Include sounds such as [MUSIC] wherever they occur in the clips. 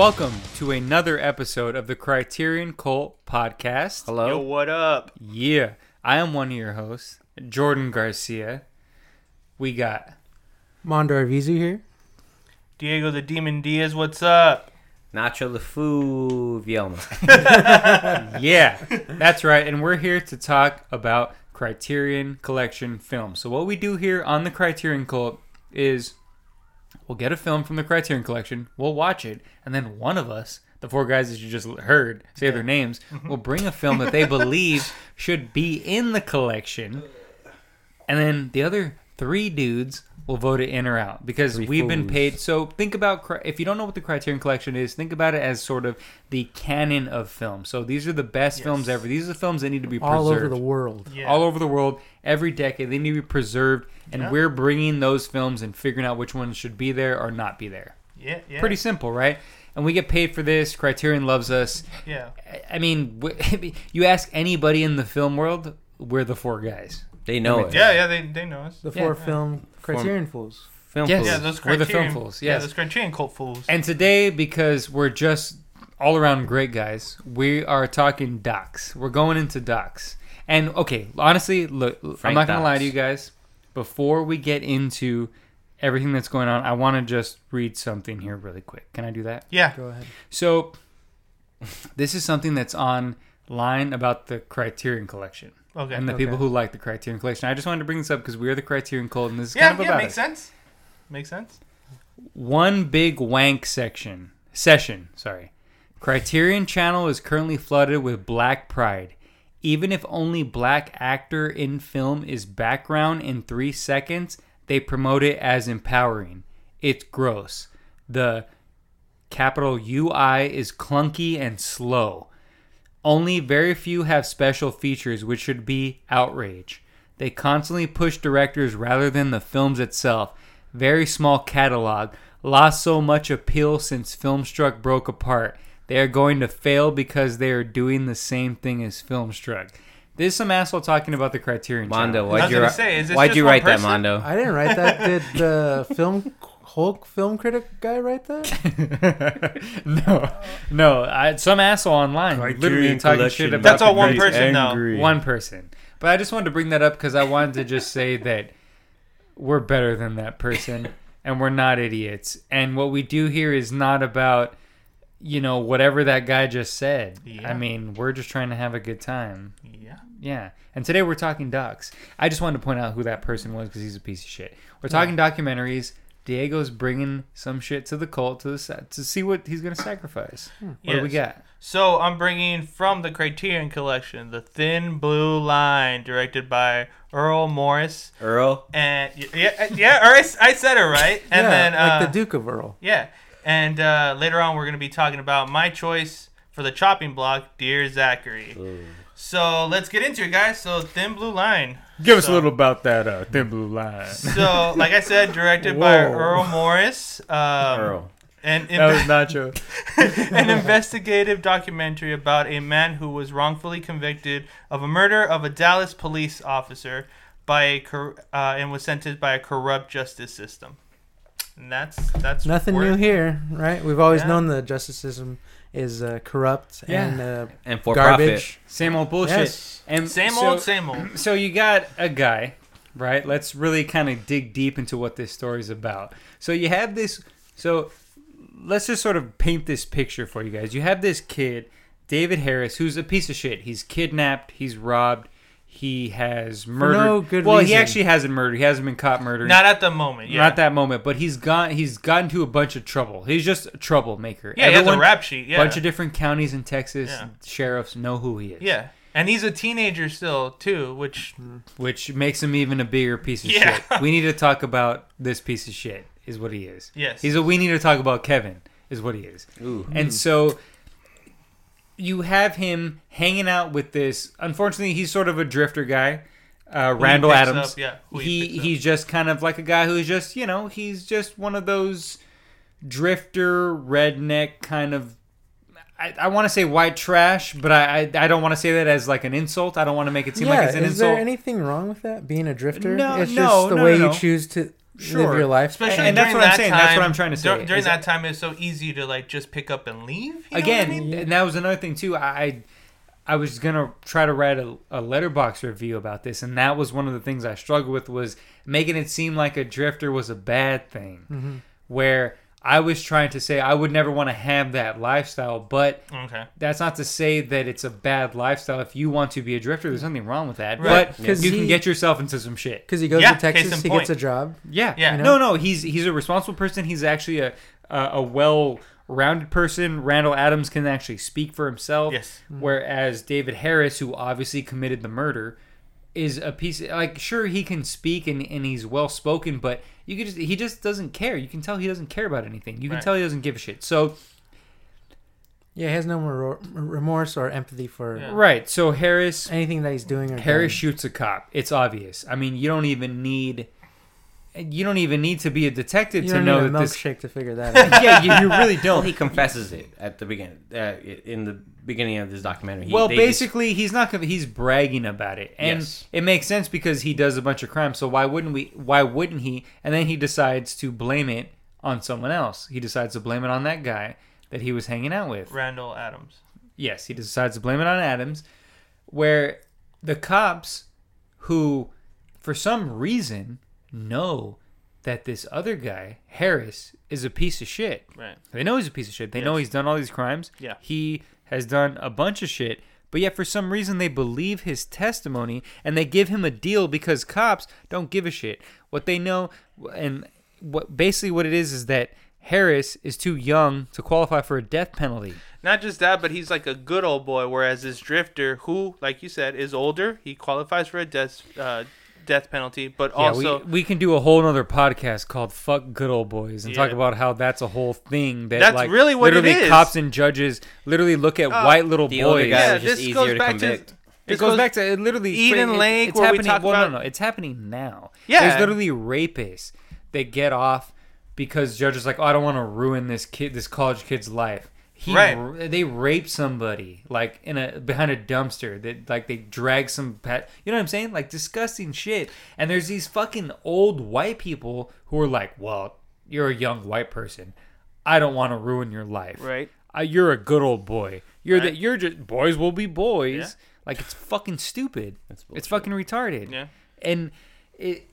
Welcome to another episode of the Criterion Cult Podcast. Hello. Yo, what up? Yeah, I am one of your hosts, Jordan Garcia. We got Mondo Arvizu here. Diego the Demon Diaz, what's up? Nacho LeFou Vielma. [LAUGHS] yeah, that's right, and we're here to talk about Criterion Collection films. So what we do here on the Criterion Cult is we'll get a film from the Criterion Collection, we'll watch it, and then one of us, the four guys that you just heard say their names, mm-hmm. will bring a film that they [LAUGHS] believe should be in the collection, and then the other three dudes will vote it in or out because Three we've been paid. So think about if you don't know what the Criterion Collection is, think about it as sort of the canon of film. So these are the best Yes. films ever. These are the films that need to be preserved All over the world. Yeah. all over the world, every decade. They need to be preserved, and Yeah. we're bringing those films and figuring out which ones should be there or not be there. Yeah, yeah. Pretty simple, right? And we get paid for this. Criterion loves us. Yeah. I- I mean, [LAUGHS] you ask anybody in the film world, we're the four guys. They know it. Yeah, yeah, they, they know us. The Yeah. four film Criterion fools. Film Yes. fools. Yeah, those We're the Criterion. film fools, Yeah, those Criterion cult fools. And today, because we're just all around great guys, we are talking docs. We're going into docs. And okay, honestly, look, I'm not gonna lie to you guys. Before we get into everything that's going on, I want to just read something here really quick. Can I do that? yeah. Go ahead. So, [LAUGHS] this is something that's online about the Criterion Collection Okay. and the Okay. people who like the Criterion Collection. I just wanted to bring this up because we are the Criterion Cult, and this is yeah, kind of yeah, about makes it. sense. Makes sense. One big wank section session. Sorry, Criterion Channel is currently flooded with black pride. Even if only black actor in film is background in three seconds, they promote it as empowering. It's gross. The capital UI is clunky and slow. Only very few have special features, which should be outrage. They constantly push directors rather than the films itself. Very small catalog. Lost so much appeal since Filmstruck broke apart. They are going to fail because they are doing the same thing as Filmstruck. This is some asshole talking about the Criterion Mondo, I why'd you, gonna say, is this why'd just you one write that. Mondo? I didn't write that. Did the [LAUGHS] film Hulk film critic guy write that? [LAUGHS] no, no. I, some asshole online literally talking shit about That's all one Criterion- person now. one person. But I just wanted to bring that up because I wanted to just say that we're better than that person and we're not idiots. And what we do here is not about, you know, whatever that guy just said. Yeah. I mean, we're just trying to have a good time. Yeah. Yeah. And today we're talking docs. I just wanted to point out who that person was because he's a piece of shit. We're talking documentaries. Diego's bringing some shit to the cult to the sa- to see what he's gonna sacrifice. What do we got? So I'm bringing from the Criterion Collection, The Thin Blue Line, directed by Earl Morris. Earl? And yeah, yeah, or I, I said it right. And yeah, then uh, like the Duke of Earl. Yeah, and uh, later on we're going to be talking about my choice for the chopping block, Dear Zachary. So let's get into it, guys. So Thin Blue Line. Give us a little about that uh, thin blue line. So, like I said, directed by Earl Morris. Um, Earl. And that was Nacho. [LAUGHS] an investigative documentary about a man who was wrongfully convicted of a murder of a Dallas police officer by a cor- uh, and was sentenced by a corrupt justice system. And that's that's Nothing where- new here, right? We've always Yeah. known the justice system is uh, corrupt Yeah. and uh, And for garbage. Same old bullshit. Yes. And Same so- old, same old. So you got a guy, right? Let's really kind of dig deep into what this story's about. So you have this. So let's just sort of paint this picture for you guys. You have this kid, David Harris, who's a piece of shit. He's kidnapped. He's robbed. He has murdered. no good well, he reason. actually hasn't murdered. He hasn't been caught murdering. Not at the moment. Yeah. Not that moment, but he's gone. He's gotten to a bunch of trouble. He's just a troublemaker. Yeah, he has a rap sheet. Yeah. bunch of different counties in Texas. Yeah. Sheriffs know who he is. yeah. And he's a teenager still, too, which which makes him even a bigger piece of Yeah. shit. [LAUGHS] We need to talk about this piece of shit. Is what he is. Yes. He's a. We need to talk about Kevin. Is what he is. Ooh. And so you have him hanging out with this. Unfortunately, he's sort of a drifter guy. Uh, Who he Randall Adams. up, yeah, he he picks up. he's just kind of like a guy who's just you know he's just one of those drifter redneck kind of. I, I want to say white trash, but I, I, I don't want to say that as like an insult. I don't want to make it seem yeah, like it's an is insult. Is there anything wrong with that? Being a drifter? No, it's no, just the no, way no, you choose to Sure. live your life. Especially And that's during what I'm saying, Time, that's what I'm trying to say, During that that- time, it's so easy to like just pick up and leave. what I Again, mean? and that was another thing too. I I was gonna try to write a, a Letterboxd review about this, and that was one of the things I struggled with was making it seem like a drifter was a bad thing, Mm-hmm. where I was trying to say I would never want to have that lifestyle, but okay. that's not to say that it's a bad lifestyle. If you want to be a drifter, there's nothing wrong with that. Right. But Because you can get yourself into some shit. Because he goes Yeah, to Texas, he point. gets a job. Yeah, Yeah. No, no, he's he's a responsible person. He's actually a a, a well-rounded person. Randall Adams can actually speak for himself. Yes. Mm. Whereas David Harris, who obviously committed the murder, is a piece like sure he can speak and, and he's well spoken, but you can just he just doesn't care. You can tell he doesn't care about anything. You can Right. tell he doesn't give a shit. So Yeah, he has no more remorse or empathy for Yeah. right. So Harris anything that he's doing. Or Harris done. shoots a cop. It's obvious. I mean, you don't even need you don't even need to be a detective You to don't know need a that this milkshake to figure that [LAUGHS] out. yeah, you, you really don't. he confesses it at the beginning. Uh, in the beginning of this documentary. He, well, they just- basically, he's not. He's bragging about it, and Yes. it makes sense because he does a bunch of crimes. So why wouldn't we? Why wouldn't he? And then he decides to blame it on someone else. He decides to blame it on that guy that he was hanging out with. Randall Adams. Yes, he decides to blame it on Adams, where the cops, who for some reason know that this other guy Harris is a piece of shit. Right. They know he's a piece of shit. They know he's done all these crimes. Yeah. He has done a bunch of shit, but yet for some reason they believe his testimony and they give him a deal because cops don't give a shit. What they know and what basically what it is is that Harris is too young to qualify for a death penalty. Not just that, but he's like a good old boy. Whereas this drifter, who, like you said, is older, he qualifies for a death uh, death penalty. But Yeah, also, we, we can do a whole other podcast called "Fuck Good Old Boys" and talk about how that's a whole thing that That's like really what it literally is. cops and judges literally look at Uh, white little the older boys. guy Yeah, was just this easier goes to back to- convict. It goes goes- back to it literally Eden it- Lake, It's where we happening. talk well, about- no, no, it's happening now. Yeah. there's literally rapists that get off because judges like, oh, I don't want to ruin this kid, this college kid's life. He, Right. r- They raped somebody like in a behind a dumpster. That like they drag some pet. You know what I'm saying? Like disgusting shit. And there's these fucking old white people who are like, well, you're a young white person. I don't want to ruin your life right? uh, you're a good old boy. You're Right. that you're just boys will be boys. Yeah. Like it's fucking stupid. That's It's fucking retarded. Yeah. And it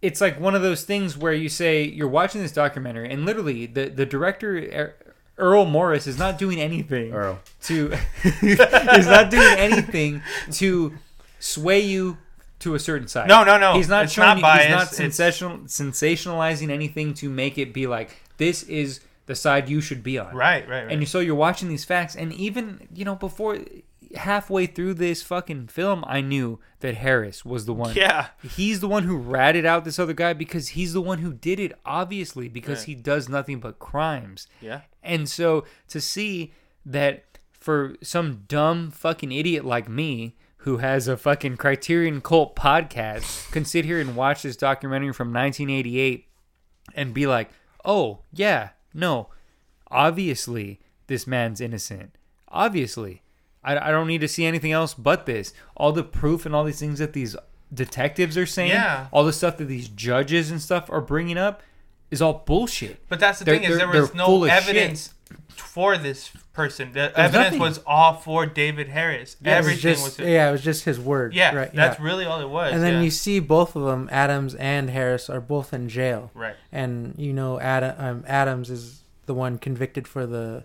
it's like one of those things where you say you're watching this documentary and literally the the director Er- Earl Morris is not doing anything Earl. to [LAUGHS] is not doing anything to sway you to a certain side. No, no, no. He's not It's showing not he's not sensational, sensationalizing anything to make it be like this is the side you should be on. Right, right, right. And so you're watching these facts, and even you know before halfway through this fucking film, I knew that Harris was the one. yeah, He's the one who ratted out this other guy because he's the one who did it, obviously, because he does nothing but crimes. yeah. And so to see that for some dumb fucking idiot like me who has a fucking Criterion Cult podcast can sit here and watch this documentary from 1988 and be like, "Oh, yeah, no. Obviously, this man's innocent. Obviously. I, I don't need to see anything else but this. All the proof and all these things that these detectives are saying, Yeah. all the stuff that these judges and stuff are bringing up is all bullshit. But that's the They're- thing is there was no evidence for this person. The evidence nothing. was all for David Harris. Yeah, it was Everything just, was. yeah, it was just his word. yeah, right. that's yeah. really all it was. And then yeah. you see both of them, Adams and Harris, are both in jail. right. And you know, Ad- um, Adams is the one convicted for the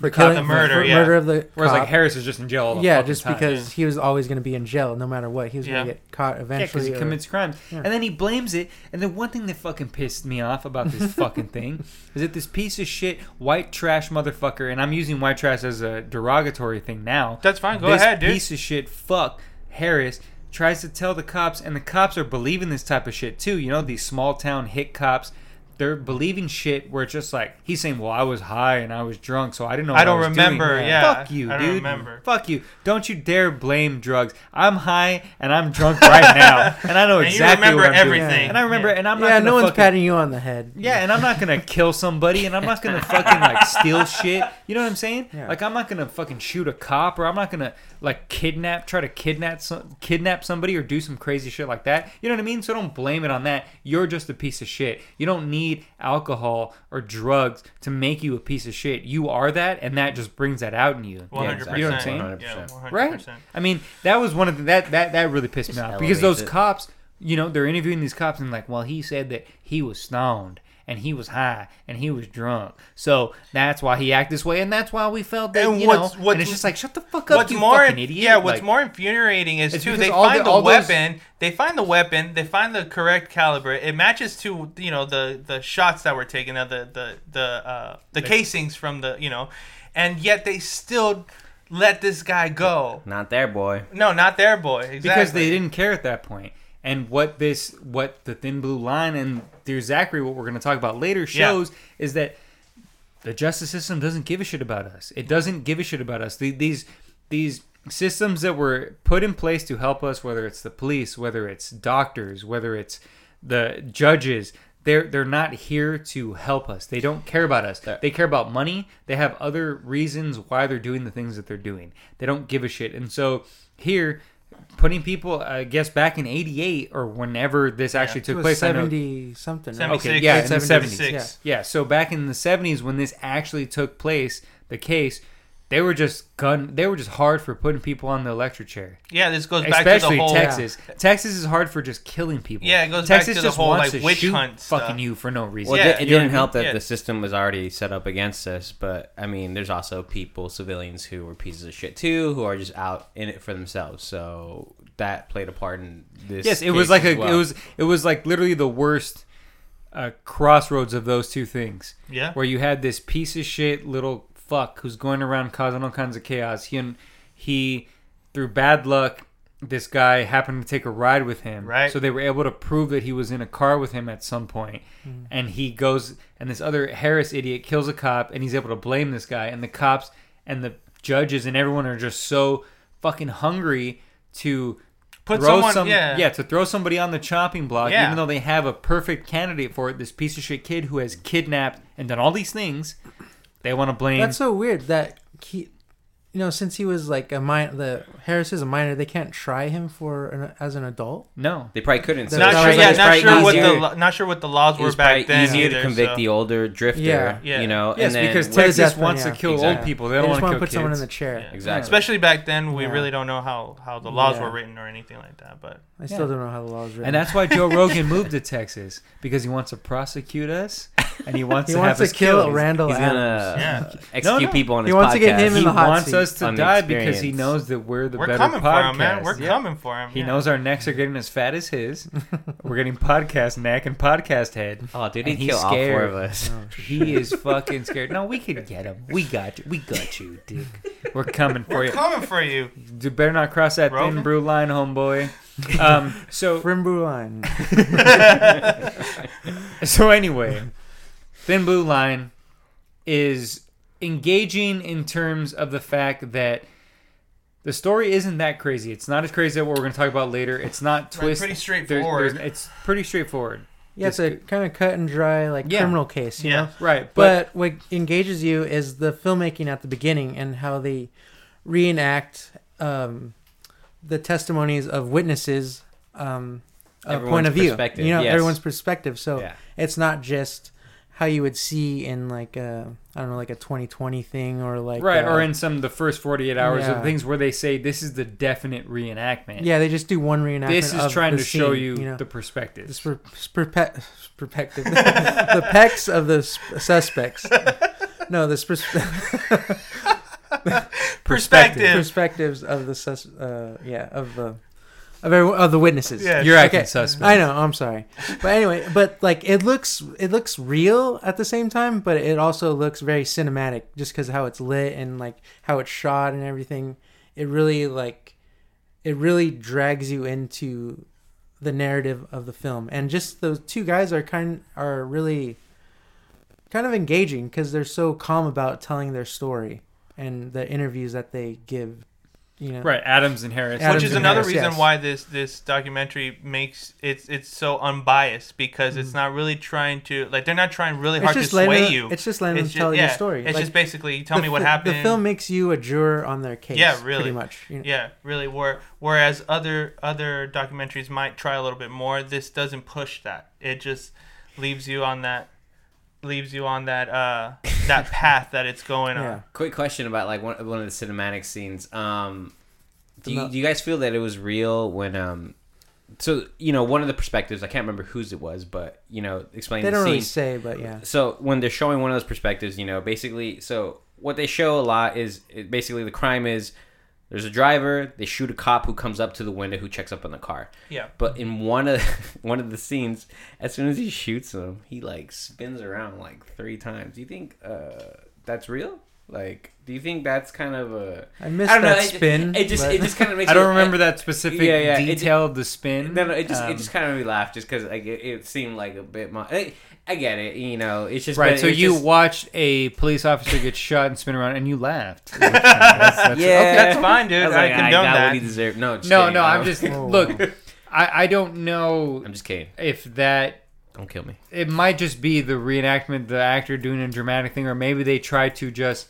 for The cop- the murder, for yeah. murder of the Whereas cop. like Harris is just in jail all the yeah, fucking just time. because he was always going to be in jail no matter what. He was Yeah. going to get caught Yeah, eventually. because he or- commits crimes. Yeah. And then he blames it. And the one thing that fucking pissed me off about this [LAUGHS] fucking thing is that this piece of shit white trash motherfucker, and I'm using white trash as a derogatory thing now. That's fine. Go this ahead, dude. piece of shit fuck Harris tries to tell the cops, and the cops are believing this type of shit too. You know, these small town hit cops. They're believing shit where it's just like he's saying, "Well, I was high and I was drunk, so I didn't know." I don't was doing." remember, yeah. fuck you, I don't dude. remember. Fuck you. Don't you dare blame drugs. I'm high and I'm drunk right [LAUGHS] now, and I know And you exactly remember what I'm doing. everything. And I remember, Yeah. and I'm not. yeah, gonna no one's fucking- patting you on the head. yeah, and I'm not gonna [LAUGHS] kill somebody, and I'm not gonna fucking like steal shit. You know what I'm saying? Yeah. Like I'm not gonna fucking shoot a cop, or I'm not gonna like kidnap, try to kidnap some, kidnap somebody or do some crazy shit like that. You know what I mean? So don't blame it on that. You're just a piece of shit. You don't need alcohol or drugs to make you a piece of shit. You are that, and that just brings that out in you. One hundred exactly. You know what I'm percent. saying? Yeah, 100%. Right? I mean, that was one of the, that that that really pissed me off because those it. cops, you know, they're interviewing these cops and like, well, he said that he was stoned and he was high and he was drunk, so that's why he acted this way, and that's why we felt that And you what's- know. what's- and it's just like, shut the fuck up, What's you more, fucking idiot. yeah, what's Like, more infuriating is too they all the- find the, all those- weapon, they find the weapon, they find the correct caliber. It matches to you know the the shots that were taken, the the the uh, the casings from the you know, and yet they still let this guy go. Not there, boy. No, not their boy. Exactly. because they didn't care at that point. And what this, what the thin blue line and Dear Zachary, what we're going to talk about later, shows is that the justice system doesn't give a shit about us. It doesn't give a shit about us. The- These these systems that were put in place to help us, whether it's the police, whether it's doctors, whether it's the judges, they're they're not here to help us. They don't care about us. They care about money. They have other reasons why they're doing the things that they're doing. They don't give a shit. And so here, putting people, I guess back in '88 or whenever this actually It took was place, I know- seventy something. right? Okay, yeah, in the 76. 70s. Yeah, so back in the 70s when this actually took place, the case, they were just gun they were just hard for putting people on the electric chair. Yeah, this goes back Especially to the whole Texas. Texas is hard for just killing people. Yeah, it goes back Texas to the just whole, wants like, to witch shoot hunt fucking stuff. you for no reason. Well, Yeah, it, it you didn't what help that Yeah. the system was already set up against us, but I mean, there's also people, civilians, who were pieces of shit too, who are just out in it for themselves. So that played a part in this. Yes, it was like a well. it was it was like literally the worst uh, crossroads of those two things. Yeah. where you had this piece of shit little fuck who's going around causing all kinds of chaos. He and he through bad luck, this guy happened to take a ride with him. Right. So they were able to prove that he was in a car with him at some point. Mm. And he goes and this other Harris idiot kills a cop and he's able to blame this guy and the cops and the judges and everyone are just so fucking hungry to Put throw someone- some yeah. to throw somebody on the chopping block Yeah. even though they have a perfect candidate for it this piece of shit kid who has kidnapped and done all these things they want to blame That's so weird that he, you know, since he was like a minor, the Harris is a minor, they can't try him for an, as an adult. no They probably couldn't. So Not Not sure, was yeah, not probably sure what the lo- not sure what the laws were back then. easier either, to convict so- the older drifter. Yeah. Yeah. You know, yes and then because texas death wants penalty, to kill Exactly. old people they They, don't just want want to to kill put someone in the chair. exactly. Especially back then, we Yeah. really don't know how, how the laws Yeah. were written or anything like that. But I still don't know how the laws is written. and that's why joe [LAUGHS] rogan moved to texas because he wants to prosecute us and he wants he to wants have to us kill killed. Randall He's Adams. gonna Yeah. execute No, no. people on He his wants to get podcast. him in he the hot wants seat. us to on the die because he experience. knows that we're the we're better coming podcast. for him, man. We're Yeah. coming for him. He yeah. knows our necks are getting as fat as his. [LAUGHS] We're getting podcast neck and podcast head. Oh, dude, he'd he's kill all four scared. of us. [LAUGHS] He is fucking scared. No, we can get him. We got you. We got you, Dick. We're coming for you. We're you. coming for you. You better not cross that Rogan? thin brew line, homeboy. Um. [LAUGHS] So Frim Blue Line. so anyway, thin blue line is engaging in terms of the fact that the story isn't that crazy. It's not as crazy as what we're going to talk about later. It's not Right, twist. pretty straightforward. there's- it's pretty straightforward. Yeah, it's a kind of cut and dry like Yeah. criminal case, you Yeah. know. Right, but, But what engages you is the filmmaking at the beginning and how they reenact um, the testimonies of witnesses, um, a point of view. You know, yes. everyone's perspective. So Yeah. it's not just how you would see in like a I don't know, like a 2020 thing or like right, uh, or in some of the first 48 hours Yeah. of things where they say this is the definite reenactment. yeah, they just do one reenactment. This is of trying the to show scene, you, know? the perspective. This per- perpe- perspective, [LAUGHS] the pecs of the s- suspects. No, the pers- [LAUGHS] Perspective. perspectives of the sus- uh, yeah of the of, every, of the witnesses. Yeah. You're acting Okay. suspect. I know. I'm sorry, but anyway, but like it looks it looks real at the same time, but it also looks very cinematic just because how it's lit and like how it's shot and everything. It really like it really drags you into the narrative of the film, and just those two guys are kind are really kind of engaging because they're so calm about telling their story and the interviews that they give. You know. Right, Adams and Harris. Adams which is another Harris, reason yes. why this this documentary makes it's it's so unbiased because it's not really trying to like they're not trying really Mm. It's hard to just letting sway them- you. it's just letting them ju- tell your yeah, story. It's Like, just basically you tell the me what fi- happened. The film makes you a juror on their case. Yeah, really. Pretty much. you know. Yeah, really. Where whereas other other documentaries might try a little bit more, this doesn't push that. It just leaves you on that leaves you on that uh that [LAUGHS] path that it's going Yeah. on. Quick question about like one, one of the cinematic scenes. Um, do you, do you guys feel that it was real when um, so you know one of the perspectives I can't remember whose it was, but you know explaining They the don't really say, but yeah. So when they're showing one of those perspectives, you know, basically, so what they show a lot is it, basically the crime is there's a driver, they shoot a cop who comes up to the window who checks up on the car. Yeah. But in one of [LAUGHS] one of the scenes, as soon as he shoots him, he like spins around like three times. Do you think uh, that's real? Like, do you think that's kind of a I missed I don't know, that it- spin. It just but- it just kind of [LAUGHS] makes. I don't you- remember that specific Yeah, yeah, it- detail of the spin. No, no, it just Um, it just kind of made me laugh just because like it, it seemed like a bit. Mo- I, I get it, you know. It's just Right, but so it's you just- watched a police officer get shot and spin around, and you laughed. [LAUGHS] That's- that's- Yeah, That's fine, dude. I, was I, like, condone got that. what he deserved. No, just No, kidding. no, I'm just [LAUGHS] look. I I don't know I'm just kidding. if that Don't kill me. it might just be the reenactment, the actor doing a dramatic thing, or maybe they try to just.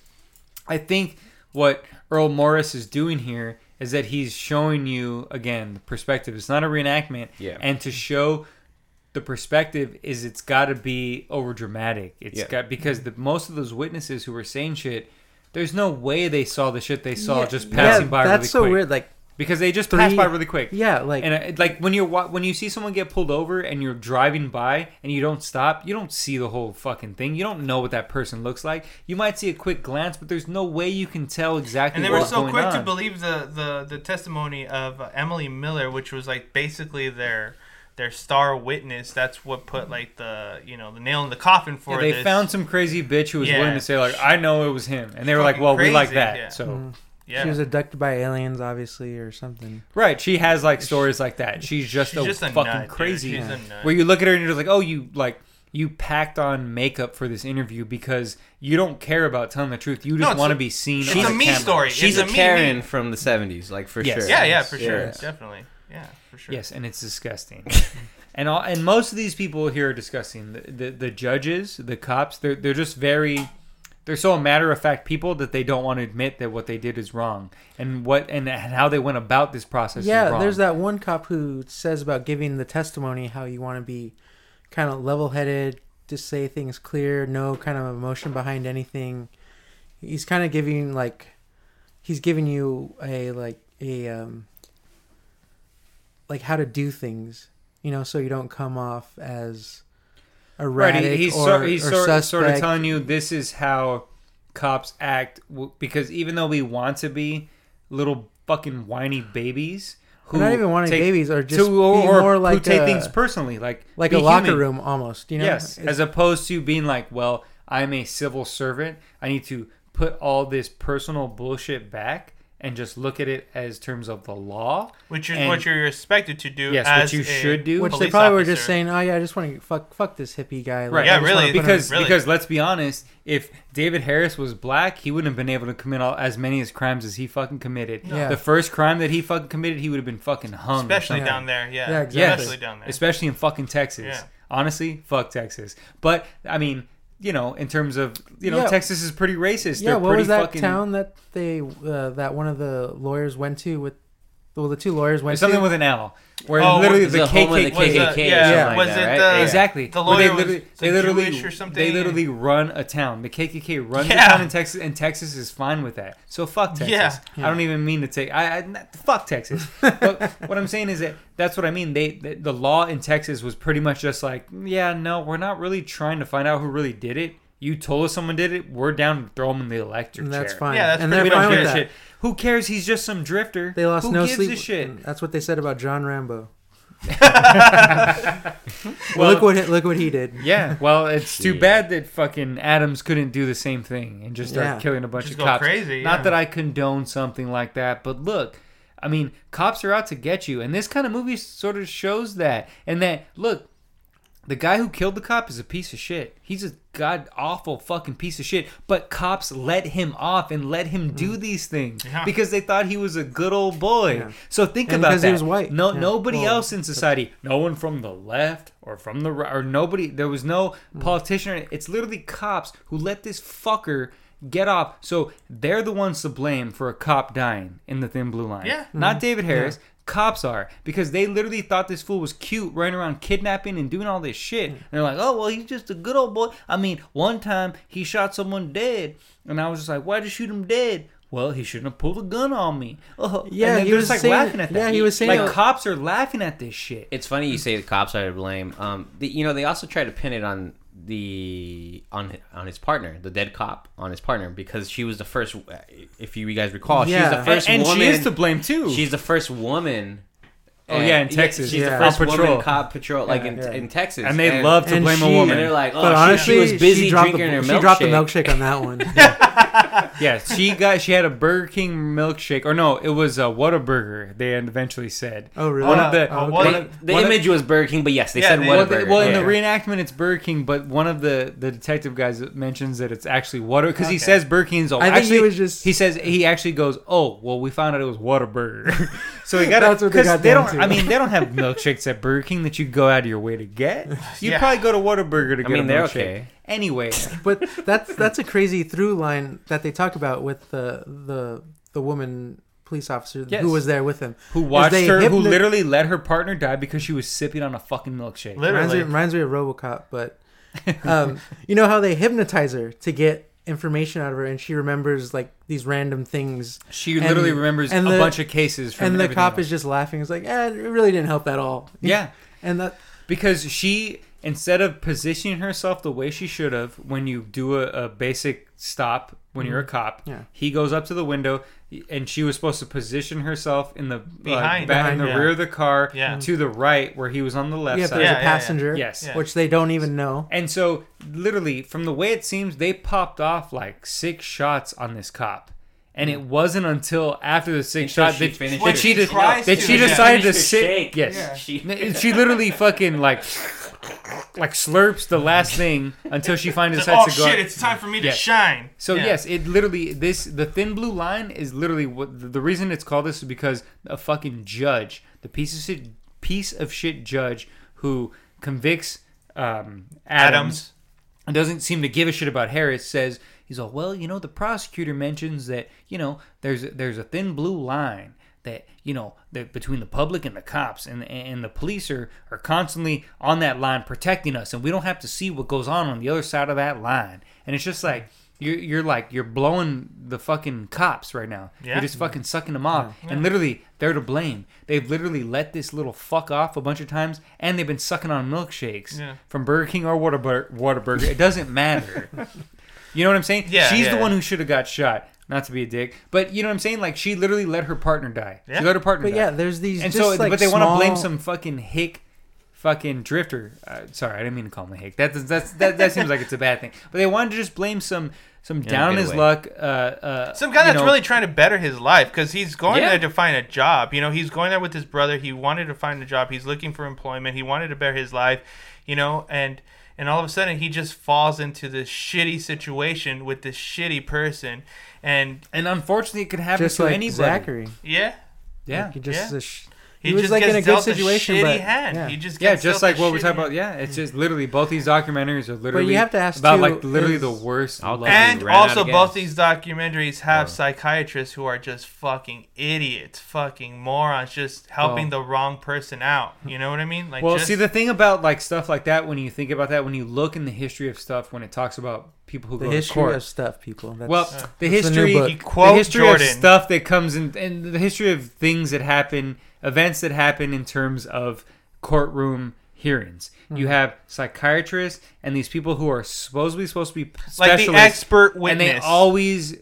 I think what Earl Morris is doing here is that he's showing you again the perspective. It's not a reenactment, Yeah. and to show the perspective is it's got to be over dramatic. It's Yeah. got because the most of those witnesses who were saying shit. There's no way they saw the shit they saw Yeah, just yeah, passing by That's really so quick weird. Like, because they just Three- passed by really quick. yeah, like And uh, like when you're when you see someone get pulled over and you're driving by and you don't stop, you don't see the whole fucking thing. You don't know what that person looks like. You might see a quick glance, but there's no way you can tell exactly. and they were so going quick to believe the, the, the testimony of uh, Emily Miller, which was like basically their their star witness. That's what put like the you know the nail in the coffin for Yeah, they this. found some crazy bitch who was Yeah. willing to say like, "I know it was him," and they were like, Fucking "Well, we like that." yeah. So mm, yeah. she was abducted by aliens, obviously, or something. right, she has like stories like that. She's just She's a just a fucking nut, crazy. She's a nut. Where you look at her and you're like, "Oh, you like." You packed on makeup for this interview because you don't care about telling the truth. You just it's want to be seen. She's on a the me camera. story. She's It's a a me- Karen me. from the '70s, like for Yes. sure. yeah, yeah, for Yeah. sure, definitely, yeah, for sure. Yes, and it's disgusting. [LAUGHS] and all and most of these people here are disgusting. The, the the judges, the cops, they're they're just very they're so matter of fact people that they don't want to admit that what they did is wrong and what and, and how they went about this process. is yeah, wrong. there's that one cop who says about giving the testimony how you want to be kind of level-headed, just say things clear, no kind of emotion behind anything. He's kind of giving like he's giving you a like a um like how to do things, you know, so you don't come off as right. erratic He, he's or, sor- he's or sort, sort of telling you this is how cops act because even though we want to be little fucking whiny babies. Who They're not even wanting take, babies or just to, or, or more who take a, things personally, like like a locker human. room almost, you know. yes, It's- as opposed to being like, well, I'm a civil servant. I need to put all this personal bullshit back and just look at it as terms of the law. Which is And- what you're expected to do. Yes, as what you a should do. Which they police probably were just saying, "Oh yeah, I just want to fuck fuck this hippie guy." Right. Yeah, really, wanna put him- Because Really? because let's be honest, if David Harris was black, he wouldn't have been able to commit all, as many as crimes as he fucking committed. Yeah. The first crime that he fucking committed, he would have been fucking hung. especially down there. Yeah, Yeah, exactly. Yes, especially down there. especially in fucking Texas. Yeah. Honestly, fuck Texas. But I mean, you know, in terms of you know, Yeah. Texas is pretty racist. yeah, They're what pretty was that fucking, town that they uh, that one of the lawyers went to with? Well, the two lawyers went There's something to. with an L, where Oh, literally was the it the KKK. was, uh, KKK or yeah, Yeah. like was that, it right? the Exactly. The Where they lawyer was literally, they literally, Jewish or something? they literally run a town. The KKK runs a town in Texas, and Texas is fine with that. So fuck Texas. Yeah. I don't even mean to take. I, I not- fuck Texas. but what I'm saying is that that's what I mean. They the, the law in Texas was pretty much just like, yeah, no, we're not really trying to find out who really did it. You told us someone did it. We're down to throw him in the electric and chair. that's fine. Yeah, that's and pretty they're We much don't give a shit. Who cares? He's just some drifter. They lost Who no gives sleep. a shit? Mm, that's what they said about John Rambo. Well, [LAUGHS] Well, look what he- look what he did. Yeah, well, it's too Shit. bad that fucking Adams couldn't do the same thing and just start Yeah. killing a bunch Just of go cops. crazy, Not yeah. that I condone something like that, but look, I mean, cops are out to get you, and this kind of movie sort of shows that. And that look, The guy who killed the cop is a piece of shit. He's a god awful fucking piece of shit. But cops let him off and let him do these things Yeah. because they thought he was a good old boy. Yeah. So think And about because that. he was white. No, Yeah. nobody Well, else in society. No one from the left or from the right or nobody. There was no Mm. politician. It's literally cops who let this fucker get off. So they're the ones to blame for a cop dying in the thin blue line. Yeah. Not David Harris. Cops are because they literally thought this fool was cute, running around kidnapping and doing all this shit. And they're like, "Oh well, he's just a good old boy." I mean, one time he shot someone dead, and I was just like, "Why'd you shoot him dead?" Well, he shouldn't have pulled a gun on me. Oh, Yeah, and he was just like saying- laughing at that. yeah, he was saying like that- cops are laughing at this shit. It's funny you say the cops are to blame. Um, the, you know, they also try to pin it on the on on his partner, the dead cop, on his partner, because she was the first. If you guys recall, she's Yeah. the And, first and woman. she is to blame too. She's the first woman. Oh, yeah, in and- Texas. she's Yeah. the first patrol. woman cop patrol, like in, Yeah. in Texas, and they love to blame she- a And woman. they're like, oh, But she- honestly, she, was busy she dropped drinking the, her she milkshake. dropped the milkshake on that one. [LAUGHS] Yeah, she got she had a Burger King milkshake, or no, it was a Whataburger. They eventually said. Oh, really? One of the Oh, one what- of- The one of- image was Burger King, but yes, they Yeah, said they- well, Whataburger. the- well, in the reenactment, it's Burger King, but one of the the detective guys mentions that it's actually Water because he says Burger King's. Oh, I think he was just- He says he actually goes, "Oh, well, we found out it was Whataburger." [LAUGHS] so he got That's what they because got they down don't. To. I mean, they don't have milkshakes at Burger King that you go out of your way to get. [LAUGHS] You Yeah. probably go to Whataburger to get mean, a they're milkshake. okay. Anyway, [LAUGHS] but that's that's a crazy through line that they talk about with the the the woman police officer Yes. who was there with him. who watched they her? Who literally let her partner die because she was sipping on a fucking milkshake. Reminds me, [LAUGHS] reminds me of RoboCop, but um, you know how they hypnotize her to get information out of her, and she remembers like these random things, She And- literally remembers and a the- bunch of cases from and the cop else. is just laughing. It's like, eh, it really didn't help at all. yeah. [LAUGHS] and that because she instead of positioning herself the way she should have when you do a, a basic stop when you're a cop Yeah. he goes up to the window and she was supposed to position herself in the Behind. uh, back in the yeah. rear of the car Yeah. to the right where he was on the left yeah, if side there's Yeah, a yeah, yeah. passenger, yes Yeah. which they don't even know. and so literally from the way it seems they popped off like six shots on this cop and it wasn't until after the sixth Until shot she that, finished that it. she, She de- tries that to, she yeah. decided to Finished sit. shake. Yes, Yeah. She- [LAUGHS] she literally fucking like like slurps the last thing until she finally It's decides like, to oh go. shit! It's time for me to Yes. shine. so Yeah. yes, it literally this the thin blue line is literally what the, the reason it's called this is because a fucking judge, the piece of shit piece of shit judge who convicts um, Adams, Adams. and doesn't seem to give a shit about Harris says he's all well you know the prosecutor mentions that you know there's there's a thin blue line that you know that between the public and the cops and and the police are are constantly on that line protecting us and we don't have to see what goes on on the other side of that line and it's just like you're, you're like you're blowing the fucking cops right now. Yeah. You're just fucking sucking them off, yeah. and literally they're to blame. They've literally let this little fuck off a bunch of times, and they've been sucking on milkshakes Yeah. from Burger King or Whataburger. Whataburger. It doesn't matter. [LAUGHS] you know what I'm saying? Yeah, She's the yeah. one who should have got shot. Not to be a dick, but you know what I'm saying? Like she literally let her partner die. Yeah. She let her partner But die. yeah, there's these and just so, like but they want to blame some fucking hick, fucking drifter. Uh, sorry, I didn't mean to call him a hick. That that's that that seems like it's a bad thing. But they wanted to just blame some some a down his way. luck. Uh, uh, Some guy that's know, really trying to better his life because he's going Yeah. there to find a job. You know, he's going there with his brother. He wanted to find a job. He's looking for employment. He wanted to better his life. You know, and and all of a sudden he just falls into this shitty situation with this shitty person. And And unfortunately, it could happen just to like anybody. Zachary. yeah, Yeah. Like, just Yeah. a sh- he, He was, just like, gets in a good situation, shitty but- hand. yeah. He just Yeah, just like what we shitty talked about. Yeah, it's just literally both these documentaries are literally But you have to ask, about too, like literally is- the worst. And also, both these documentaries have Oh. psychiatrists who are just fucking idiots, fucking morons, just helping Oh. the wrong person out. You know what I mean? Like, well, just, see the thing about like stuff like that when you think about that when you look in the history of stuff when it talks about people who the go history to court. of stuff, people. That's, well, Yeah. the That's the history, book. The quote history Jordan. of stuff that comes in, and the history of things that happen, events that happen in terms of courtroom hearings. Hmm. You have psychiatrists and these people who are supposedly supposed to be like the expert witness. and they always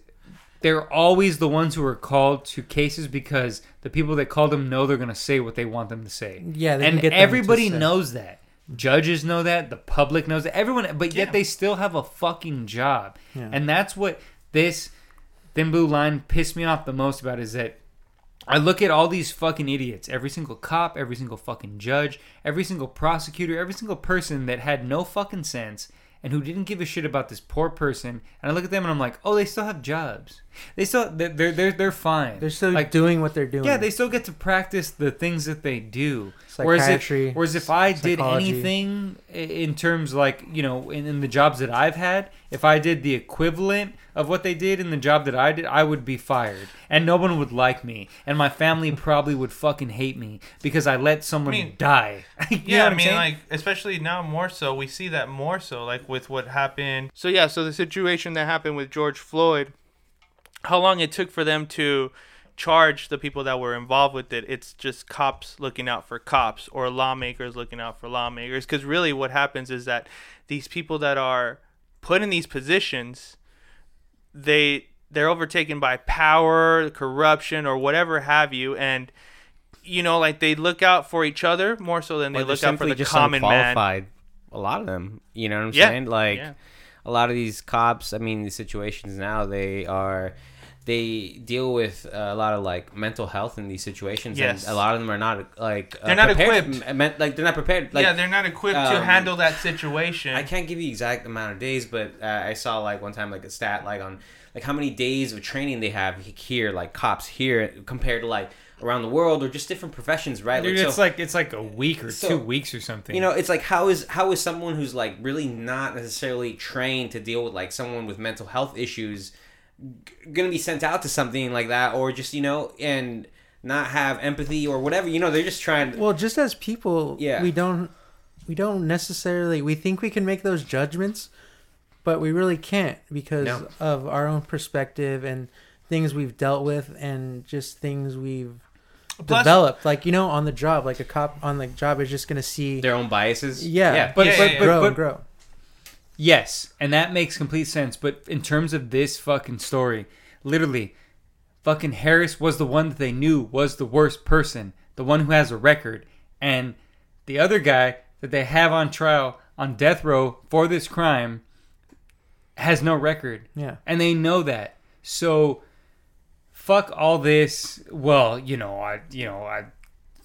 they're always the ones who are called to cases because the people that call them know they're going to say what they want them to say. Yeah, and get them to everybody knows that. Judges know that. The public knows that. Everyone, but yet Yeah. they still have a fucking job, Yeah. and that's what this thin blue line pissed me off the most about is that I look at all these fucking idiots. Every single cop, every single fucking judge, every single prosecutor, every single person that had no fucking sense and who didn't give a shit about this poor person. And I look at them and I'm like, oh, they still have jobs. They still they're they're they're, fine. They're still like doing what they're doing. yeah, they still get to practice the things that they do. Whereas if, whereas if I did psychology. anything in terms like you know in, in the jobs that I've had, if I did the equivalent of what they did in the job that I did, I would be fired, and no one would like me, and my family [LAUGHS] probably would fucking hate me because I let someone I mean, die. [LAUGHS] You yeah, what I mean, saying? like especially now more so, we see that more so, like with what happened. So yeah, so the situation that happened with George Floyd, how long it took for them to charge the people that were involved with it. It's just cops looking out for cops or lawmakers looking out for lawmakers. Because really, what happens is that these people that are put in these positions, they they're overtaken by power, corruption, or whatever have you, and you know, like they look out for each other more so than they look out for the just common man. A lot of them, you know what I'm Yeah. saying? Like Yeah. a lot of these cops. I mean, these situations now they are they deal with uh, a lot of like mental health in these situations, Yes. and a lot of them are not like uh, They're not equipped. m- like they're not prepared. Like yeah, they're not equipped to um, handle that situation. I can't give you exact amount of days, but uh, I saw like one time like a stat like on like how many days of training they have here, like cops here compared to like around the world or just different professions, right? Dude, Like, it's so- like it's like a week or So, two weeks or something. you know, it's like how is how is someone who's like really not necessarily trained to deal with like someone with mental health issues g- gonna be sent out to something like that, or just you know, and not have empathy or whatever. You know, they're just trying. To, Well, just as people, Yeah. we don't we don't necessarily we think we can make those judgments, but we really can't because No. of our own perspective and things we've dealt with and just things we've Plus- developed. Like you know, on the job, like a cop on the job is just gonna see, their own biases. yeah, yeah. but, Yeah, but, yeah, yeah. but, grow but and grow. Yes, and that makes complete sense. But in terms of this fucking story, literally, fucking Harris was the one that they knew was the worst person, the one who has a record, and the other guy that they have on trial on death row for this crime has no record, Yeah, and they know that. So, fuck all this. Well, you know, I, you know, I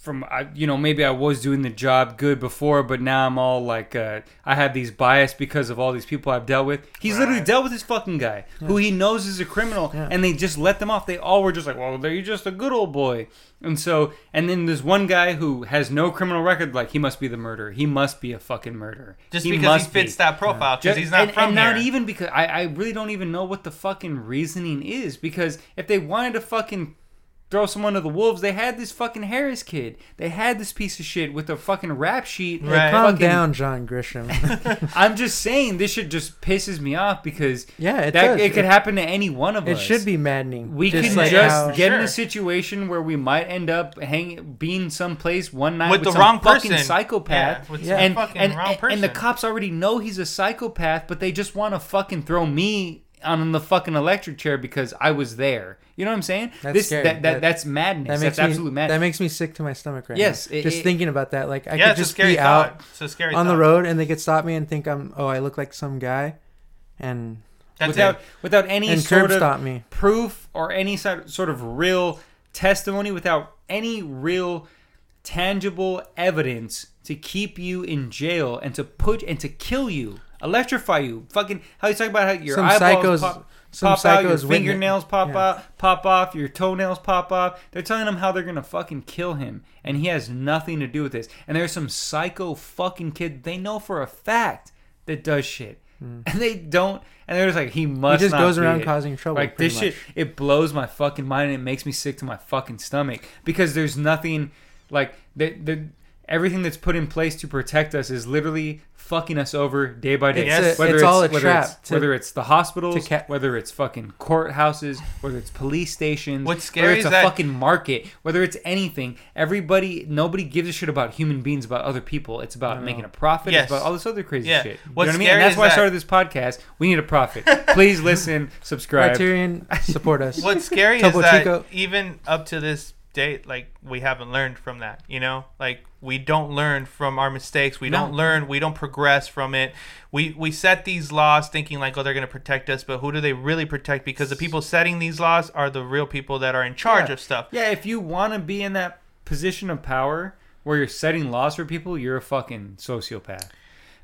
from I, you know maybe I was doing the job good before, but now I'm all like uh, I have these bias because of all these people I've dealt with. He's literally dealt with this fucking guy who he knows is a criminal, Yeah. and they just let them off. They all were just like, well, they're just a good old boy, and so and then there's one guy who has no criminal record. Like he must be the murderer. He must be a fucking murderer. just he because he fits be. that profile, because Ju- he's not and, from and not even because I, I really don't even know what the fucking reasoning is because if they wanted to fucking throw someone to the wolves they had this fucking harris kid they had this piece of shit with a fucking rap sheet Right. calm Fucking- down, John Grisham. [LAUGHS] i'm just saying this shit just pisses me off because yeah, it that does. it could happen to any one of It us It should be maddening. we Just can like just how- get in a situation where we might end up hanging, being someplace one night With with, the some wrong fucking person. psychopath, Yeah, with some and fucking and, wrong and, and the cops already know he's a psychopath, but they just want to fucking throw me on the fucking electric chair because I was there. You know what I'm saying? That's this scary. that, that That- that's madness. that makes that's me absolute madness. that makes me sick to my stomach right Yes, now. it- just it- thinking about that, like I yeah, could just be thought. out It's a scary on the road and they could stop me and think I'm oh I look like some guy, and That's without it. without any and sort of me. proof or any sort sort of real testimony without any real tangible evidence to keep you in jail and to put and to kill you, electrify you. Fucking how you talk about how your Some eyeballs psychos- pop, some pop out, your fingernails pop yeah. out, pop off, your toenails pop off. They're telling him how they're gonna fucking kill him, and he has nothing to do with this. And there's some psycho fucking kid they know for a fact that does shit. And they don't, and they're just like, he Hmm. He must. just goes around it. causing trouble. Like this shit, it blows my fucking mind and it makes me sick to my fucking stomach because there's nothing like the the everything that's put in place to protect us is literally fucking us over day by day. It's a- it's all a whether trap It's, to- whether it's the hospitals, ca- whether it's fucking courthouses, whether it's police stations, What's scary whether it's is a that- fucking market, whether it's anything. Everybody, nobody gives a shit about human beings, about other people. It's about No. making a profit. Yes. It's about all this other crazy Yeah. shit. What's know what I mean? scary And that's is why I that- started this podcast. We need a profit. Please [LAUGHS] listen, subscribe. Criterion support us. [LAUGHS] What's scary is Topo that Chico. even up to this date, like we haven't learned from that. You know, like we don't learn from our mistakes. We No. don't learn. We don't progress from it. We we set these laws thinking like, oh, they're gonna protect us, but who do they really protect? Because the people setting these laws are the real people that are in charge Yeah. of stuff. Yeah, if you want to be in that position of power where you're setting laws for people, you're a fucking sociopath.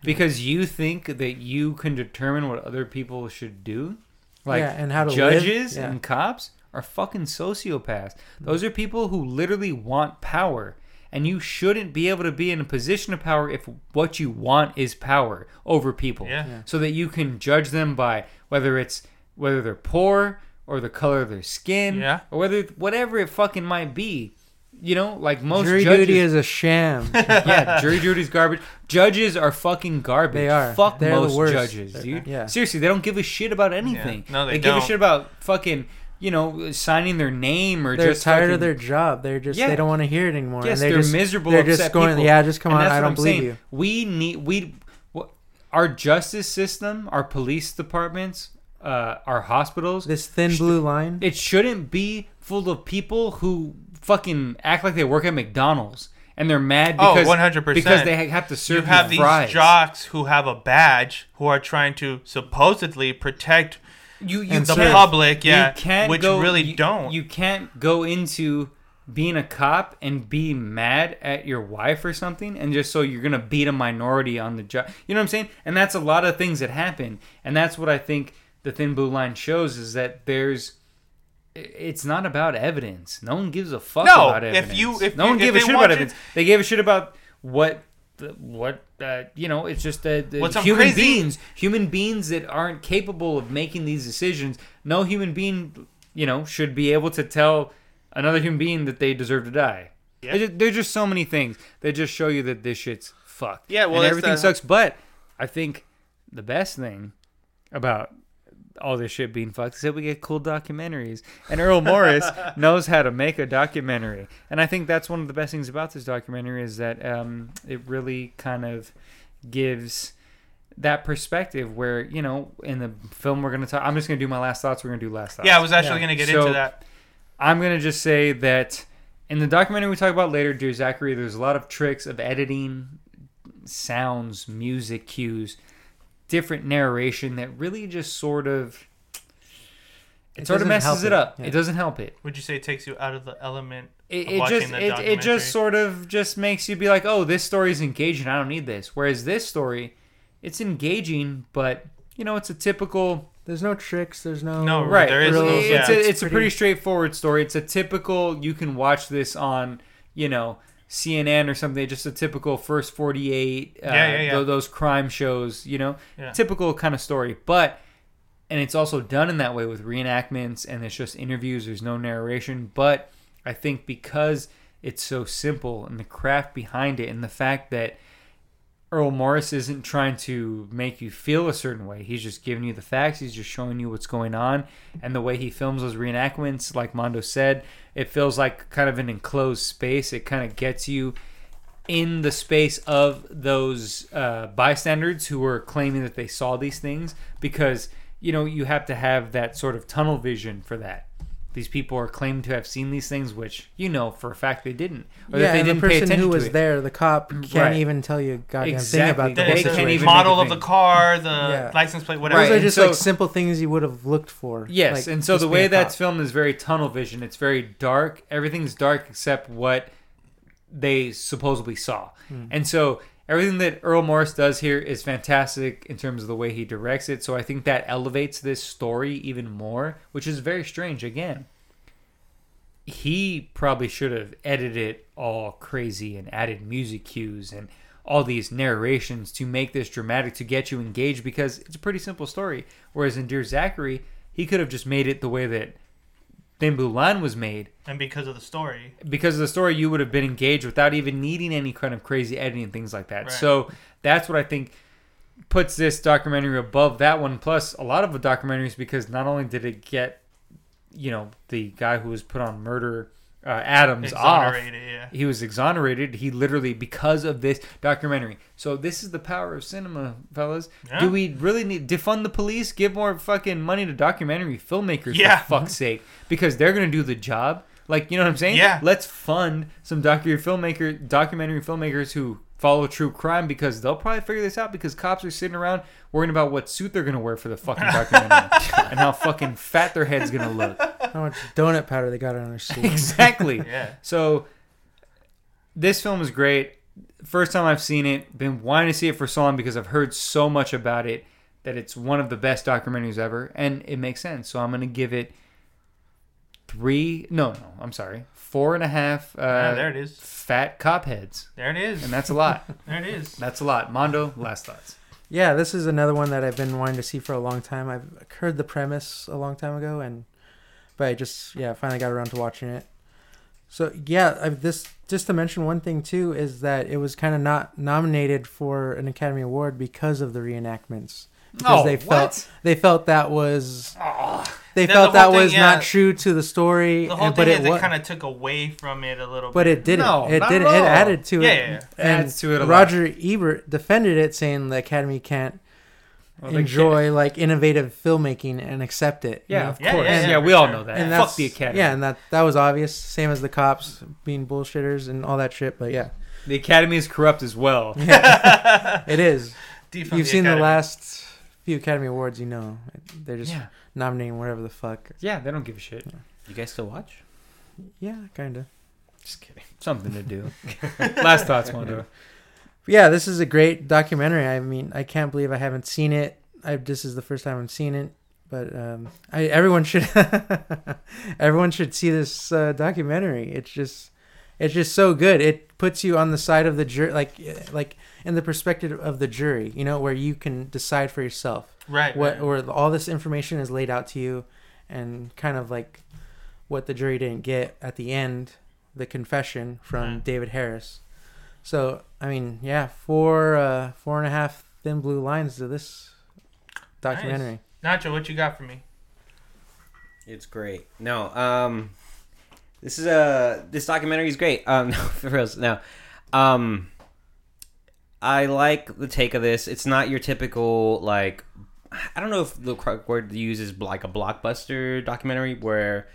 Because you think that you can determine what other people should do. Like Yeah, and how to live. judges Yeah. and cops are fucking sociopaths. Those are people who literally want power. And you shouldn't be able to be in a position of power if what you want is power over people. Yeah. Yeah. So that you can judge them by whether it's whether they're poor or the color of their skin Yeah. or whether whatever it fucking might be. You know, like most Jury judges, duty is a sham. [LAUGHS] yeah, jury duty's garbage. Judges are fucking garbage. They are. Fuck They're the most worst. judges, dude. Yeah. Seriously, they don't give a shit about anything. No, they give a don't. Give a shit about fucking, you know, signing their name or They're just tired fucking, of their job. They're just Yeah. they don't want to hear it anymore. Yes, and they they're just, miserable. They're upset just going, people. yeah, just come And on. I don't I'm believe saying. you. We need we our justice system, our police departments, uh, our hospitals. This thin blue line. it shouldn't be full of people who fucking act like they work at McDonald's and they're mad Oh, because 100%. because they have to serve you have these fries. jocks who have a badge who are trying to supposedly protect you you the can't- public, yeah, you can't which go, really you- don't. You can't go into being a cop and be mad at your wife or something, and just so you're gonna beat a minority on the job. You know what I'm saying? And that's a lot of things that happen, and that's what I think the thin blue line shows is that there's. It's not about evidence. No one gives a fuck No, about if you- if no you- one if gave a shit about you- evidence. They gave a shit about what what uh, you know. It's just that the What's human crazy- beings human beings that aren't capable of making these decisions no human being you know should be able to tell another human being that they deserve to die Yeah. There's, just, so many things that just show you that this shit's fucked Yeah, well, everything the- sucks but i think the best thing about all this shit being fucked is that we get cool documentaries and errol morris [LAUGHS] knows how to make a documentary and i think that's one of the best things about this documentary is that um, it really kind of gives that perspective where you know in the film we're going to talk i'm just going to do my last thoughts we're going to do last thoughts yeah, I was actually Yeah. going to get So- into that. i'm going to just say that in the documentary we talk about later dear zachary there's a lot of tricks of editing sounds music cues different narration that really just sort of it, It sort of doesn't messes it it, up yeah. it doesn't help it Would you say it takes you out of the element? it, of it watching just the it, it just sort of just makes you be like oh this story is engaging i don't need this whereas this story it's engaging but you know it's a typical There's no tricks. There's no No, right there is it's, no- it's, yeah. a, it's a pretty- pretty straightforward story it's a typical you can watch this on you know cnn or something just a typical first 48 uh, Yeah, yeah, yeah. tho- those crime shows you know typical kind of story but and it's also done in that way with reenactments and it's just interviews there's no narration but i think because it's so simple and the craft behind it and the fact that Errol Morris isn't trying to make you feel a certain way. He's just giving you the facts. He's just showing you what's going on. And the way he films those reenactments, like Mondo said, it feels like kind of an enclosed space. It kind of gets you in the space of those uh, bystanders who are claiming that they saw these things because, you know, you have to have that sort of tunnel vision for that. These people are claimed to have seen these things, which you know for a fact they didn't, or yeah, that they and didn't the pay person attention who was to it. there, the cop, can't Right. even tell you a goddamn Exactly. thing about the They whole There's can't even model of the car, the Yeah. license plate, whatever. Right. Those are and just so- like simple things you would have looked for. Yes, like, and so the way that's filmed is very tunnel vision. It's very dark. Everything's dark except what they supposedly saw. Hmm. And so everything that Errol Morris does here is fantastic in terms of the way he directs it. So I think that elevates this story even more, which is very strange. Again, he probably should have edited it all crazy and added music cues and all these narrations to make this dramatic to get you engaged because it's a pretty simple story. Whereas in Dear Zachary, he could have just made it the way that Thin Blue Line was made. and because of the story. Because of the story, you would have been engaged without even needing any kind of crazy editing and things like that. Right. So that's what I think puts this documentary above that one. Plus, a lot of the documentaries because not only did it get, you know, the guy who was put on murder, uh, Adams, off yeah. he was exonerated. He literally because of this documentary. So this is the power of cinema, fellas. Yeah. Do we really need defund the police? Give more fucking money to documentary filmmakers Yeah. for fuck's sake, because they're gonna do the job. Like, you know what I'm saying? Yeah. Let's fund some documentary filmmaker, documentary filmmakers who follow true crime because they'll probably figure this out because cops are sitting around worrying about what suit they're gonna wear for the fucking [LAUGHS] documentary and how fucking fat their head's gonna look. [LAUGHS] How much donut powder they got on their suit. Exactly. [LAUGHS] Yeah. So this film is great. First time I've seen it. Been wanting to see it for so long because I've heard so much about it that it's one of the best documentaries ever, and it makes sense. So I'm gonna give it three. No, no, I'm sorry, four and a half. Uh, Yeah, there it is. Fat cop heads, There it is. and that's a lot. [LAUGHS] There it is. that's a lot. Mondo, last thoughts. Yeah, this is another one that I've been wanting to see for a long time. I've heard the premise a long time ago, and but I just yeah finally got around to watching it. So yeah, I, this just to mention one thing too is that it was kind of not nominated for an Academy Award because of the reenactments. Because Oh, they felt what? they felt that was they The- felt the that thing, was yeah. not true to the story. The whole and- thing but is it it kind of took away from it a little bit. but bit. it didn't. No, it didn't. It added to Yeah, it. yeah, yeah. And Adds to it a lot. Roger Ebert defended it, saying the Academy can't Well, they enjoy like innovative filmmaking and accept it. you Yeah, know? of Yeah, course. yeah, Yeah, yeah, we all sure. know that. And Fuck the academy. Yeah, and that that was obvious. Same as the cops being bullshitters and all that shit. But yeah, the academy is corrupt as well. [LAUGHS] [LAUGHS] it is. Defund You've seen the last few Academy Awards, you know they're just Yeah, nominating whatever the fuck. yeah, they don't give a shit. You guys still watch? Yeah, kind of. Just kidding. [LAUGHS] Something to do. [LAUGHS] last thoughts, Mondo. Yeah, this is a great documentary. I mean, I can't believe I haven't seen it. I this is the first time I've seen it, but um, I everyone should [LAUGHS] everyone should see this uh, documentary. It's just it's just so good. It puts you on the side of the jury, like like in the perspective of the jury. You know, where you can decide for yourself Right. what right. or all this information is laid out to you, and kind of like what the jury didn't get at the end, the confession from Right. David Harris. So I mean, yeah, four uh, four and a half thin blue lines to this documentary. Nacho, what you got for me? It's great. No, um, this is a this documentary is great. Um, [LAUGHS] no, for real. No, um, I like the take of this. It's not your typical like. I don't know if the correct word to use is like a blockbuster documentary where,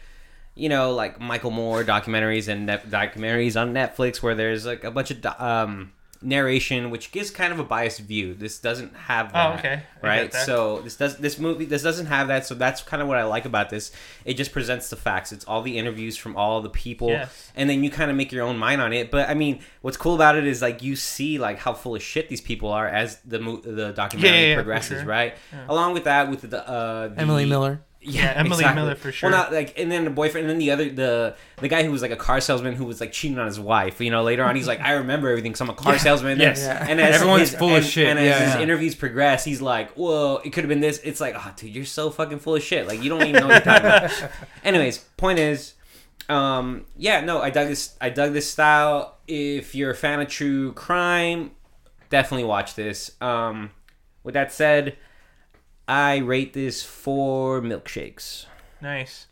you know, like Michael Moore documentaries and net- documentaries on Netflix where there's like a bunch of do- um, narration which gives kind of a biased view. This doesn't have that. Oh, okay. I Right. that. So this does this movie this doesn't have that. So that's kind of what I like about this. It just presents the facts. It's all the interviews from all the people, Yes. and then you kind of make your own mind on it. But I mean, what's cool about it is like you see like how full of shit these people are as the mo- the documentary Yeah, yeah, yeah, progresses, sure. right? Yeah. Along with that, with the, uh, the Emily Miller. Yeah, Emily exactly. Miller for sure. Well, not like, and then the boyfriend, and then the other, the the guy who was like a car salesman who was like cheating on his wife. You know, later on, he's like, [LAUGHS] I remember everything. Cause I'm a car salesman. Yes. Yeah. And as Everyone's his- full of shit. And as Yeah, his yeah. interviews progress, he's like, "Whoa, it could have been this." It's like, "Oh, dude, you're so fucking full of shit. Like, you don't even know what you're talking about." [LAUGHS] Anyways, point is, um, yeah, no, I dug this. I dug this style. If you're a fan of true crime, definitely watch this. Um, with that said, I rate this four milkshakes. Nice.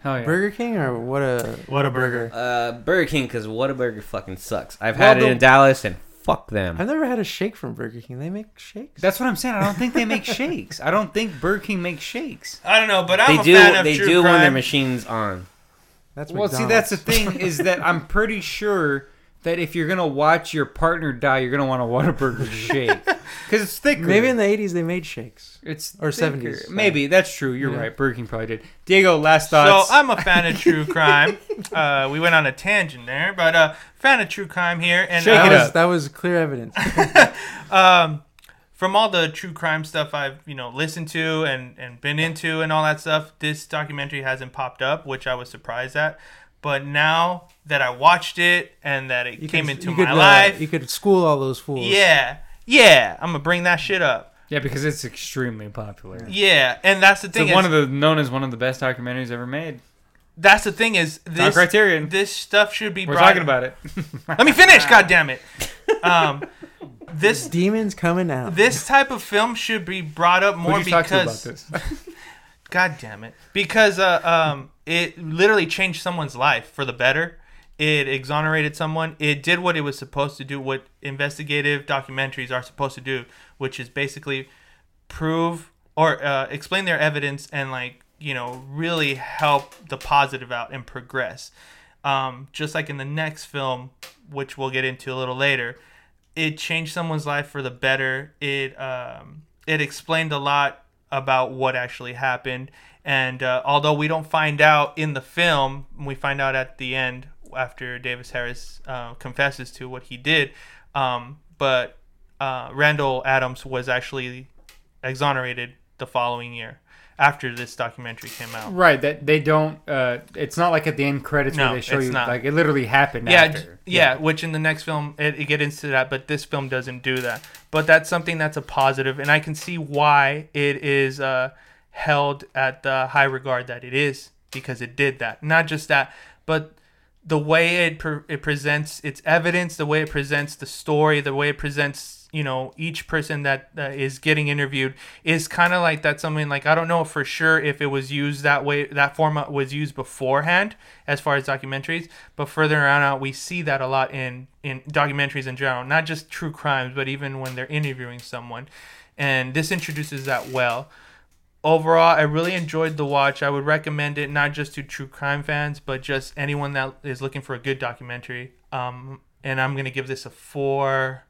Hell yeah. Burger King or what a What a burger. Uh, Burger King, because Whataburger fucking sucks. I've Well, had it in Dallas, and fuck them. I've never had a shake from Burger King. They make shakes. That's what I'm saying. I don't think they make [LAUGHS] shakes. I don't think Burger King makes shakes. I don't know, but I'm They a do. fan of They true do when their machines on. That's Well, see, that's the thing is that I'm pretty sure that if you're gonna watch your partner die, you're gonna want a Whataburger [LAUGHS] shake because it's thicker. Maybe in the '80s they made shakes. it's or thicker. 70s, sorry. Maybe that's true. You're Yeah. right. Burger King probably did. Diego, last thoughts. So. I'm a fan of true [LAUGHS] crime. Uh, we went on a tangent there, but uh, fan of true crime here, and Shake uh, it That was, up. that was clear evidence. [LAUGHS] um, from all the true crime stuff I've you know listened to and and been into and all that stuff, this documentary hasn't popped up, which I was surprised at. But now that I watched it and that it You came could- into my could, uh, life, you could school all those fools. yeah, yeah, I'm gonna bring that shit up. yeah, because it's extremely popular. Yeah, and that's the It's thing. one of the known as one of the best documentaries ever made. that's the thing is Not this Criterion. this stuff should be We're brought. talking about it. [LAUGHS] Let me finish. [LAUGHS] God damn it. Um, this Demons coming out. this type of film should be brought up more Who did you talk to about because this? [LAUGHS] God damn it. Because uh, um, it literally changed someone's life for the better. It exonerated someone. It did what it was supposed to do, what investigative documentaries are supposed to do, which is basically prove or uh, explain their evidence and like you know, really help the positive out and progress. Um, just like in the next film, which we'll get into a little later, it changed someone's life for the better. It um, it explained a lot about what actually happened. And uh, although we don't find out in the film, we find out at the end after David Harris uh, confesses to what he did. Um, but uh, Randall Adams was actually exonerated the following year after this documentary came out. Right, that they don't. Uh, it's not like at the end credits No, where they show you not. like it literally happened. Yeah, after. j- yeah, which in the next film it, it get into that, but this film doesn't do that. But that's something that's a positive, and I can see why it is uh, held at the high regard that it is because it did that. Not just that, but the way it pre- it presents its evidence, the way it presents the story, the way it presents you know each person that uh, is getting interviewed is kind of like that's something like I don't know for sure if it was used that way that format was used beforehand as far as documentaries, but further on out we see that a lot in in documentaries in general, not just true crimes, but even when they're interviewing someone, and this introduces that well overall, I really enjoyed the watch. I would recommend it not just to true crime fans, but just anyone that is looking for a good documentary. Um, and I'm gonna give this a four,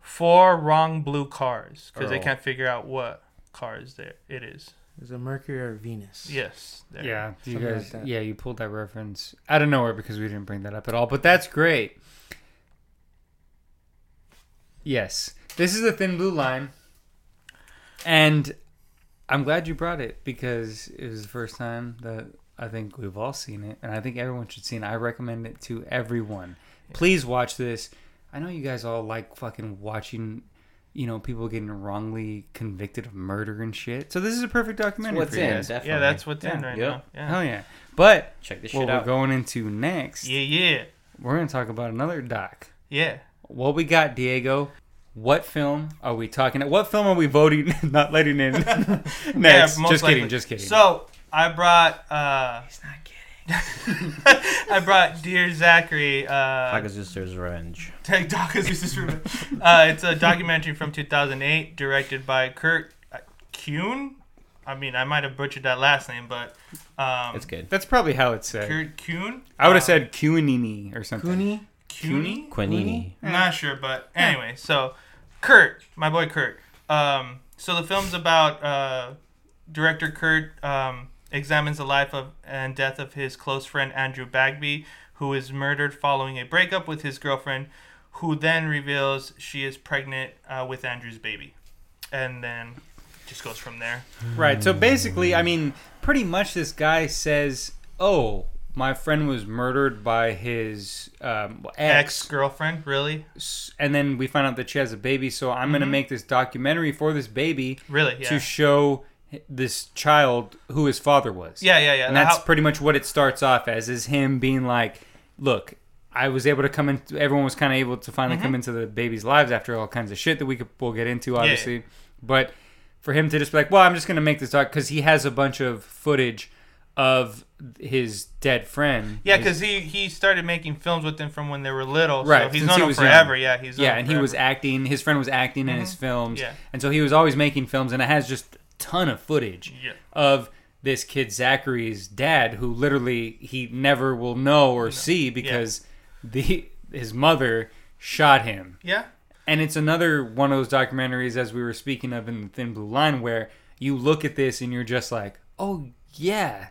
four wrong blue cars because they Errol. can't figure out what cars there it is. Is it Mercury or Venus? Yes. there. Yeah, you Something guys. like that. yeah, you pulled that reference out of nowhere because we didn't bring that up at all. But that's great. Yes, this is a thin blue line, and I'm glad you brought it because it was the first time that I think we've all seen it, and I think everyone should see it. I recommend it to everyone. Please watch this. I know you guys all like fucking watching. You know, people getting wrongly convicted of murder and shit. So this is a perfect documentary. what's for you in, guys. definitely. Yeah, that's what's in Yeah. right Yep. now. Yeah. Hell yeah. But Check this what shit we're out. going into next, Yeah. Yeah. we're going to talk about another doc. Yeah. What we got, Diego? What film are we talking? What film are we voting [LAUGHS] not letting in [LAUGHS] next? Yeah, most just likely. kidding, just kidding. So I brought. uh He's not kidding. [LAUGHS] I brought Dear Zachary. Uh, Pegasus's Revenge. Take Dawkins Uses Revenge. Uh, it's a documentary from 2008, directed by Kurt uh, Kuhn. I mean, I might have butchered that last name, but um, It's good. That's probably how it's said. Kurt Kuhn. I would have Uh, said Cuninini or something. Cooney? Cooney. Quinini. I'm not sure, but anyway, so Kurt, my boy Kurt. Um, so the film's about uh, director Kurt um, examines the life of and death of his close friend Andrew Bagby, who is murdered following a breakup with his girlfriend, who then reveals she is pregnant uh, with Andrew's baby, and then just goes from there. Right. So basically, I mean, pretty much this guy says, "Oh, my friend was murdered by his um, Ex girlfriend, really, and then we find out that she has a baby. So I'm gonna Mhm. make this documentary for this baby really, yeah, to show this child who his father was. yeah, yeah, yeah. and that's How- pretty much what it starts off as is him being like look i was able to come in everyone was kind of able to finally Mm-hmm. come into the baby's lives after all kinds of shit that we could we'll get into obviously but for him to just be like well i'm just gonna make this doc because he has a bunch of footage of his dead friend yeah, because he he started making films with them from when they were little, Right, So he's since known he him forever. young. Yeah, he's yeah and he was acting his friend was acting in his films Yeah. and so he was always making films and it has just ton of footage Yeah. of this kid Zachary's dad, who literally he never will know or see because the his mother shot him. Yeah. And it's another one of those documentaries, as we were speaking of in the Thin Blue Line, where you look at this and you're just like, oh yeah,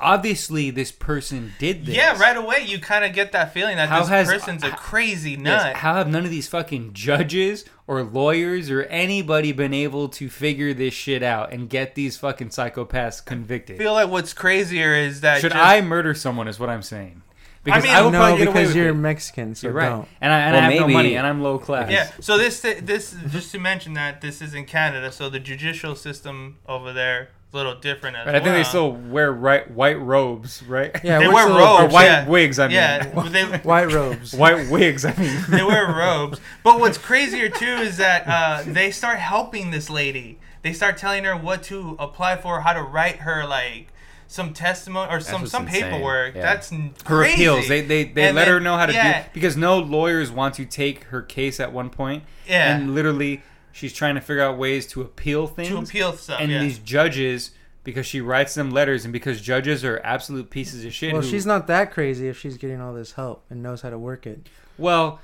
obviously this person did this. Yeah, right away you kind of get that feeling that How this has- person's a h- crazy Yes, nut. How have none of these fucking judges or lawyers or anybody been able to figure this shit out and get these fucking psychopaths convicted? I feel like what's crazier is that Should just- I murder someone? Is what I'm saying. Because mean, I, will no, probably get away because with you're it. Mexican, so You're right, don't. and I, and Well, I have no money, and I'm low class. Yeah. So this this just to mention that this is in Canada, so the judicial system over there is a little different as But I think well. they still wear right, white robes, right? Yeah, They wear the- robes. or white yeah. wigs. I mean, Yeah, they [LAUGHS] White robes. white wigs. I mean, they wear [LAUGHS] robes. But what's crazier too is that uh, they start helping this lady. They start telling her what to apply for, how to write her like some testimony or some some insane. paperwork. Yeah. That's n- her appeals. They they, they And let then- her know how to yeah, do because no lawyers want to take her case at one point. Yeah. And literally, she's trying to figure out ways to appeal things. to appeal stuff. and yeah. these judges because she writes them letters and because judges are absolute pieces of shit. Well, who- she's not that crazy if she's getting all this help and knows how to work it. well.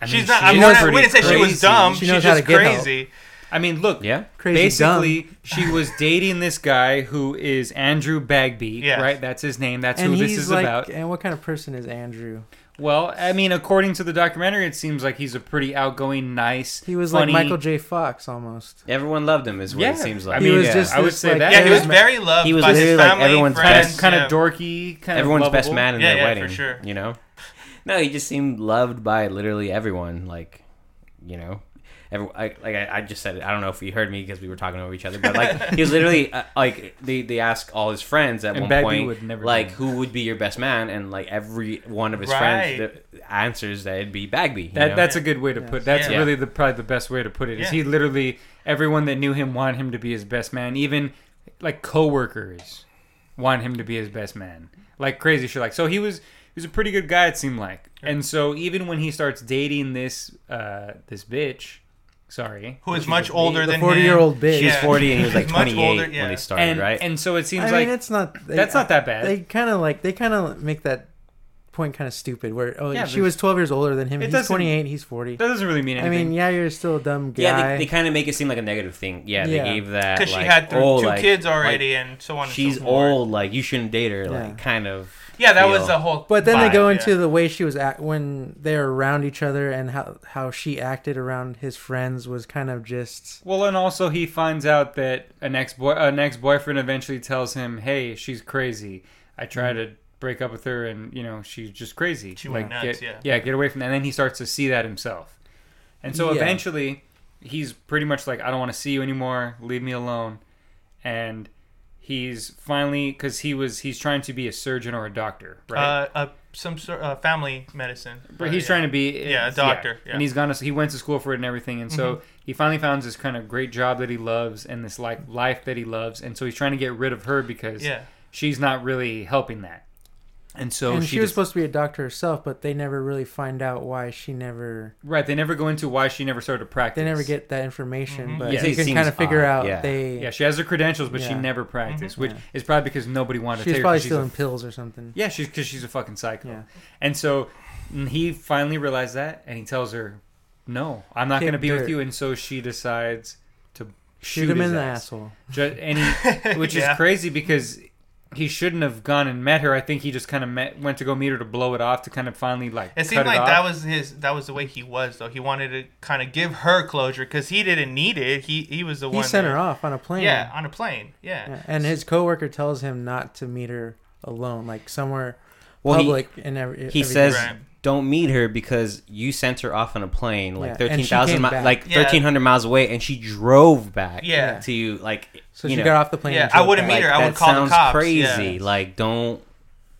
I mean, She's not. she I is mean, we're not- pretty we didn't say she was dumb. She She's knows how just to get help. crazy. I mean, look, Yeah. Crazy basically she was dating this guy who is Andrew Bagby, Yes. right? That's his name. That's and who this is like, about. and what kind of person is Andrew? Well, I mean, according to the documentary, it seems like he's a pretty outgoing, nice. He was funny, like Michael J. Fox almost. Everyone loved him, is what Yeah, it seems like. I mean, he was yeah, just I would say like, that. Yeah, he was very loved He was by his literally, like, family, everyone's kind friends. of kind yeah. of dorky, kind everyone's of best man in Yeah, their yeah, wedding. for sure. You know, [LAUGHS] no, he just seemed loved by literally everyone. Like, you know, every, I, like I, I just said it. I don't know if you heard me because we were talking over each other, but like he was literally uh, like they they ask all his friends at And one Bagby point, would never like who would be your best man, and like every one of his Right. friends the answers that it'd be Bagby. you That know? that's a good way to Yeah. put. That's Yeah. really the probably the best way to put it. Is Yeah. he literally everyone that knew him wanted him to be his best man, even like coworkers want him to be his best man, like crazy shit. Like so, he was he was a pretty good guy. It seemed like, and so even when he starts dating this uh this bitch, sorry, who is much a- older the than 40-year-old him. bitch. She's Yeah. forty and he was like He's much twenty eight older, when yeah. they started, and right? and so it seems I like mean, it's not. They, that's not that bad. They kind of like they kind of make that point kind of stupid. Where oh, Yeah, she but- was 12 years older than him. It He's doesn't- 28. He's 40. that doesn't really mean anything. I anything. mean, yeah, you're still a dumb guy. yeah, they, they kind of make it seem like a negative thing. Yeah, they gave that Because she had th- oh, two like- kids like, already, and so on. she's and so forth. old, like you shouldn't date her, Yeah. like kind of. Yeah, that feel. was the whole. But then they vibe, go yeah. into the way she was act when they were around each other and how how she acted around his friends was kind of just Well, and also he finds out that an ex boy, an ex boyfriend, eventually tells him, "Hey, she's crazy. I tried mm-hmm. to break up with her, and you know she's just crazy. She went nuts, get, yeah. get away from that." And then he starts to see that himself, and so Yeah. eventually he's pretty much like, "I don't want to see you anymore. Leave me alone." And he's finally because he was he's trying to be a surgeon or a doctor, right? uh, uh, some sort uh, family medicine. But he's trying to be Yeah, a doctor, yeah. and he's gone. To, he went to school for it and everything, and so Mhm. he finally found this kind of great job that he loves and this like life that he loves, and so he's trying to get rid of her because Yeah, she's not really helping that. And so and she, she, was just- supposed to be a doctor herself, but they never really find out why she never. right. They never go into why she never started to practice. They never get that information, Mhm. but Yeah. you can kind of figure odd, out yeah. they. Yeah, she has her credentials, but she never practiced, Mhm. which Yeah. is probably because nobody wanted to She's take her. probably 'cause she's stealing a, pills or something. yeah, she's because she's a fucking psycho. Yeah. And so mm, he finally realized that, and he tells her, "No, I'm not going to be with you." And so she decides to Shoot, him his in the asshole. Ju- and he, [LAUGHS] which Yeah. is crazy because he shouldn't have gone and met her. I think he just kind of met, went to go meet her to blow it off to kind of finally like. It seemed cut like off. that was his. That was the way he was, though. He wanted to kind of give her closure because he didn't need it. He he was the He one. He sent that- her off on a plane. Yeah, on a plane. Yeah. Yeah, And his coworker tells him not to meet her alone, like somewhere Well, he- public and every. He everything. says, Right. "Don't meet her because you sent her off on a plane, like Yeah, thirteen thousand, mi- like Yeah. thirteen hundred miles away, and she drove back. Yeah. to you, like So you she know, got off the plane. Yeah, and I wouldn't back. meet her. I would that call the cops, crazy. yeah. Like, don't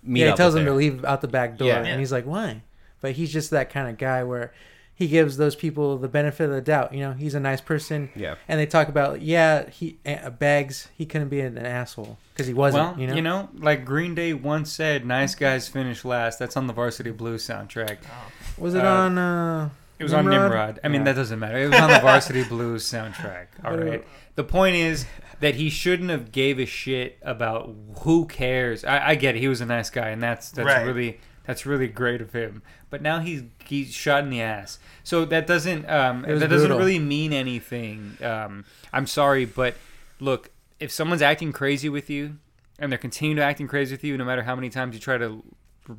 meet yeah, he up tells with him her. to leave out the back door, Yeah. and he's like, "Why?" But he's just that kind of guy where he gives those people the benefit of the doubt. You know, he's a nice person, Yeah, and they talk about, yeah, he uh, Bags, he couldn't be an, asshole because he wasn't. well, you know, like Green Day once said, "Nice guys finish last." That's on the Varsity Blues soundtrack. was it uh, on? Uh, It was on Nimrod? Nimrod. I mean, Yeah. that doesn't matter. It was on the Varsity Blues soundtrack. [LAUGHS] All uh, right. The point is that he shouldn't have gave a shit about who cares. I, I get it. He was a nice guy, and that's that's Right. really that's really great of him. But now he's he's shot in the ass. So that doesn't um It was that doesn't brutal. really mean anything. Um, I'm sorry, but look, if someone's acting crazy with you, and they're continuing to acting crazy with you, no matter how many times you try to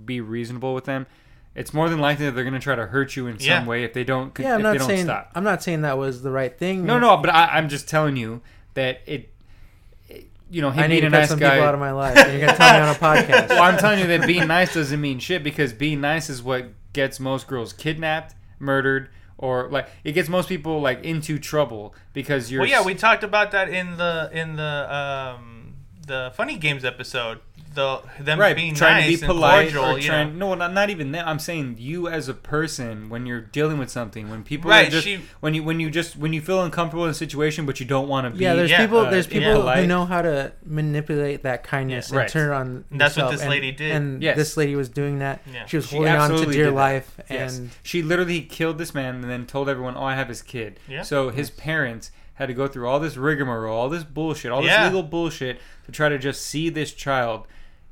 be reasonable with them. It's more than likely that they're going to try to hurt you in Yeah. some way if they don't. yeah, I'm not they don't saying stop. I'm not saying that was the right thing. No, no, but I, I'm just telling you that it, it- you know, him I need being to a cut nice some guy. people out of my life. And you're gonna tell me on a [LAUGHS] podcast. well, I'm telling you that being nice doesn't mean shit because being nice is what gets most girls kidnapped, murdered, or like it gets most people like into trouble because you're. Well, yeah, we talked about that in the in the um the funny games episode. The them right being trying nice to be and polite cordial, or you trying know. no not, not even that i'm saying you as a person when you're dealing with something when people Right, are just she- when you when you just when you feel uncomfortable in a situation but you don't want to be Yeah, there's Yeah, people. uh, There's yeah, people polite. who know how to manipulate that kindness Yeah, and turn it on. And that's what this And- lady did. And Yes. this lady was doing that. Yeah. She was She holding on to dear life, Yes. and She literally killed this man and then told everyone, "Oh, I have his kid." Yeah. So his parents had to go through all this rigmarole, all this bullshit, all this legal bullshit to try to just see this child.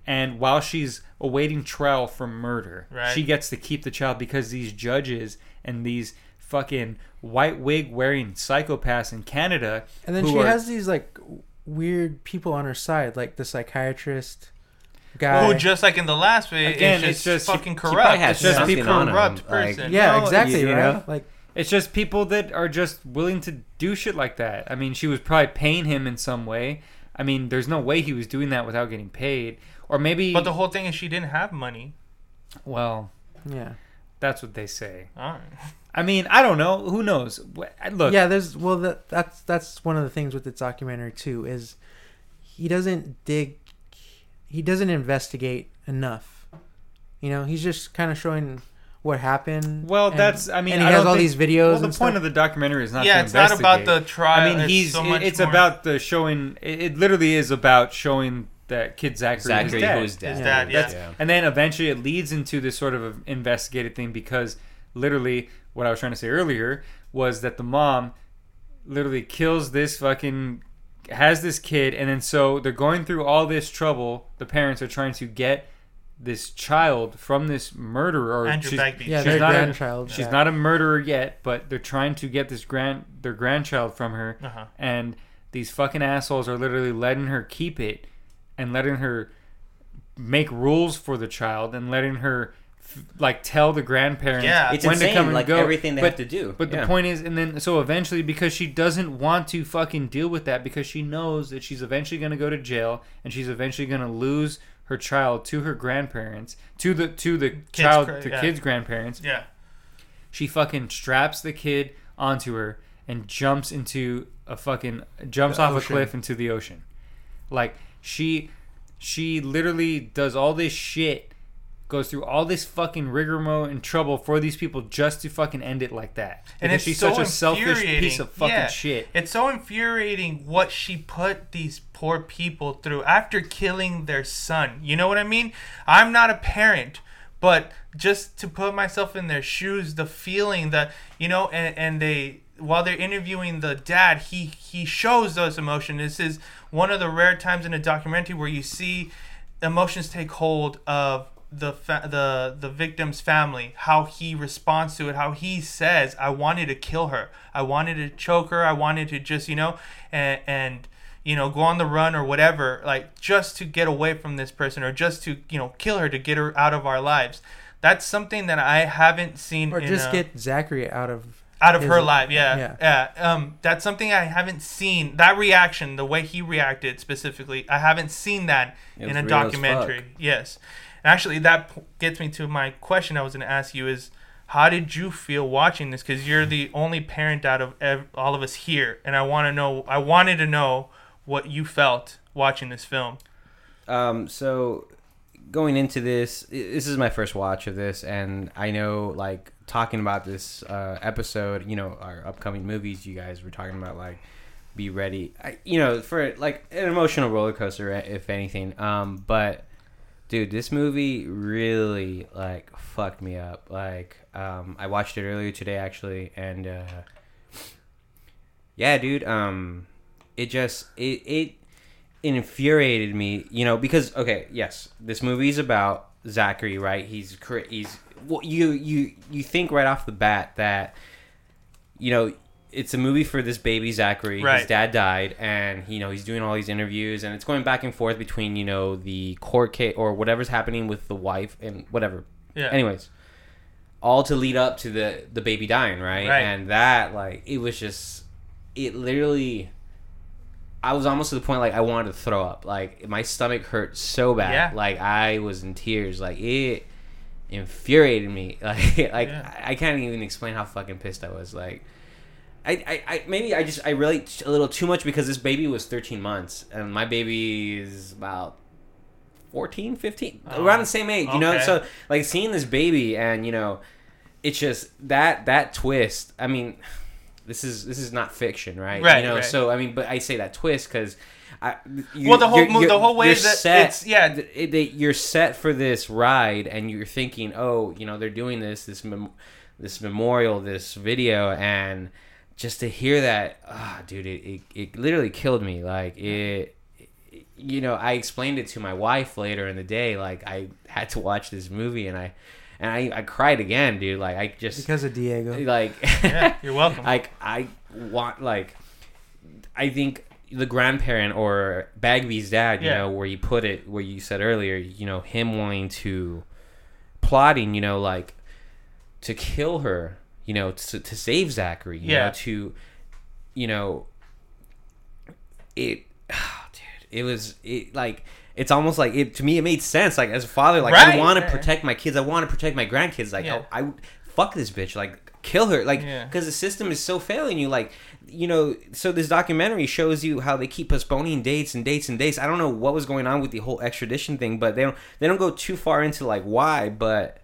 And while she's awaiting trial for murder, Right. she gets to keep the child because these judges and these fucking white wig wearing psychopaths in Canada. And then she are- has these like weird people on her side, like the psychiatrist guy. Who just like in the last way, Again, it's it's just, just- fucking She corrupt. has It's just something people on 'em, corrupt like- person. yeah, No, exactly, you right? know? Like It's just people that are just willing to do shit like that. I mean, she was probably paying him in some way. I mean, there's no way he was doing that without getting paid. Or maybe, But the whole thing is she didn't have money. well, yeah. that's what they say. All right. I mean, I don't know. Who knows? Look, yeah, there's well that that's that's one of the things with this documentary too is he doesn't dig he doesn't investigate enough. You know, he's just kind of showing what happened. Well, and- that's. I mean, and he I has all think- these videos. Well, the and point stuff. of the documentary is not. yeah, to it's not about the trial. I mean, it's he's. so it- much it's more- about the showing. It, it literally is about showing that kid Zachary, Zachary, is dead. who is dead. His dad, yeah. That's- And then eventually it leads into this sort of investigated thing because literally what I was trying to say earlier was that the mom literally kills this fucking has this kid and then so they're going through all this trouble. The parents are trying to get this child from this murderer or Andrew she's, Bagby. yeah, she's their not a- grandchild. she's yeah. not a murderer yet, but they're trying to get this grand their grandchild from her Uh-huh. and these fucking assholes are literally letting her keep it and letting her make rules for the child and letting her like tell the grandparents Yeah. It's when insane, to come and like, go. everything they but, have to do. But Yeah. the point is, and then so eventually, because she doesn't want to fucking deal with that, because she knows that she's eventually going to go to jail and she's eventually going to lose her child to her grandparents, to the to the child, gra- to yeah. kids' grandparents Yeah. she fucking straps the kid onto her and jumps into a fucking jumps The off a cliff into the ocean. Like she she literally does all this shit, goes through all this fucking rigmarole and trouble for these people just to fucking end it like that. And Because she's so such a selfish piece of fucking Yeah. shit. It's so infuriating what she put these poor people through after killing their son. You know what I mean? I'm not a parent, but just to put myself in their shoes, the feeling that, you know, and, and they while they're interviewing the dad, he he shows those emotions. This is one of the rare times in a documentary where you see emotions take hold of the fa- the the victim's family, how he responds to it, how he says, "I wanted to kill her, I wanted to choke her, I wanted to just you know, and and you know go on the run or whatever, like just to get away from this person or just to you know kill her to get her out of our lives." That's something that I haven't seen. or just a- get Zachary out of out of her life yeah, yeah. yeah um that's something i haven't seen. That reaction the way he reacted specifically i haven't seen that It in a documentary. yes. And actually that p- gets me to my question i was going to ask you is how did you feel watching this? Because you're the only parent out of ev- all of us here and i want to know i wanted to know what you felt watching this film. Um, so going into this, this is my first watch of this, and I know like talking about this uh, episode, you know, our upcoming movies. You guys were talking about like be ready, I, you know, for like an emotional roller coaster, eh, if anything. Um, but dude, this movie really like fucked me up. Like, um, I watched it earlier today actually, and uh, yeah, dude, um, it just it it it infuriated me, you know, because okay, yes, this movie is about Zachary, right? He's he's well, you you you think right off the bat that you know it's a movie for this baby Zachary. His dad died, and you know he's doing all these interviews, and it's going back and forth between you know the court case or whatever's happening with the wife and whatever. yeah Anyways, all to lead up to the the baby dying, right? Right. And that like it was just it literally I was almost to the point like I wanted to throw up. Like my stomach hurt so bad. Yeah. Like I was in tears. Like it infuriated me. [LAUGHS] Like like Yeah. I, I can't even explain how fucking pissed I was. Like I, I, I maybe I just I relate a little too much because this baby was 13 months and my baby is about 14 15 Oh, around the same age you know so like seeing this baby and you know it's just that that twist i mean [SIGHS] this is this is not fiction right Right, you know right. so i mean but i say that twist because I, you, Well, the whole you're- the you're- whole way you're that set, it's- yeah. th- it- you're set for this ride and you're thinking oh you know they're doing this this mem- this memorial this video and just to hear that, ah, dude, it, it it literally killed me. Like it, you know, I explained it to my wife later in the day. Like I had to watch this movie, and I and I, I cried again, dude. Like I just because of Diego. like Yeah, you're welcome. [LAUGHS] like I want like I think the grandparent or Bagby's dad, you Yeah. know, where you put it, where you said earlier, you know, him wanting to plotting, you know, like to kill her, you know, to, to save Zachary, you Yeah. know, to, you know, it, [SIGHS] dude, it was it like. It's almost like it to me. It made sense. Like as a father, like I want to Yeah. protect my kids. I want to protect my grandkids. Like Yeah. I, I fuck this bitch. Like kill her. Like Yeah. because the system is so failing you. Like you know. So this documentary shows you how they keep postponing dates and dates and dates. I don't know what was going on with the whole extradition thing, but they don't they don't go too far into like why. But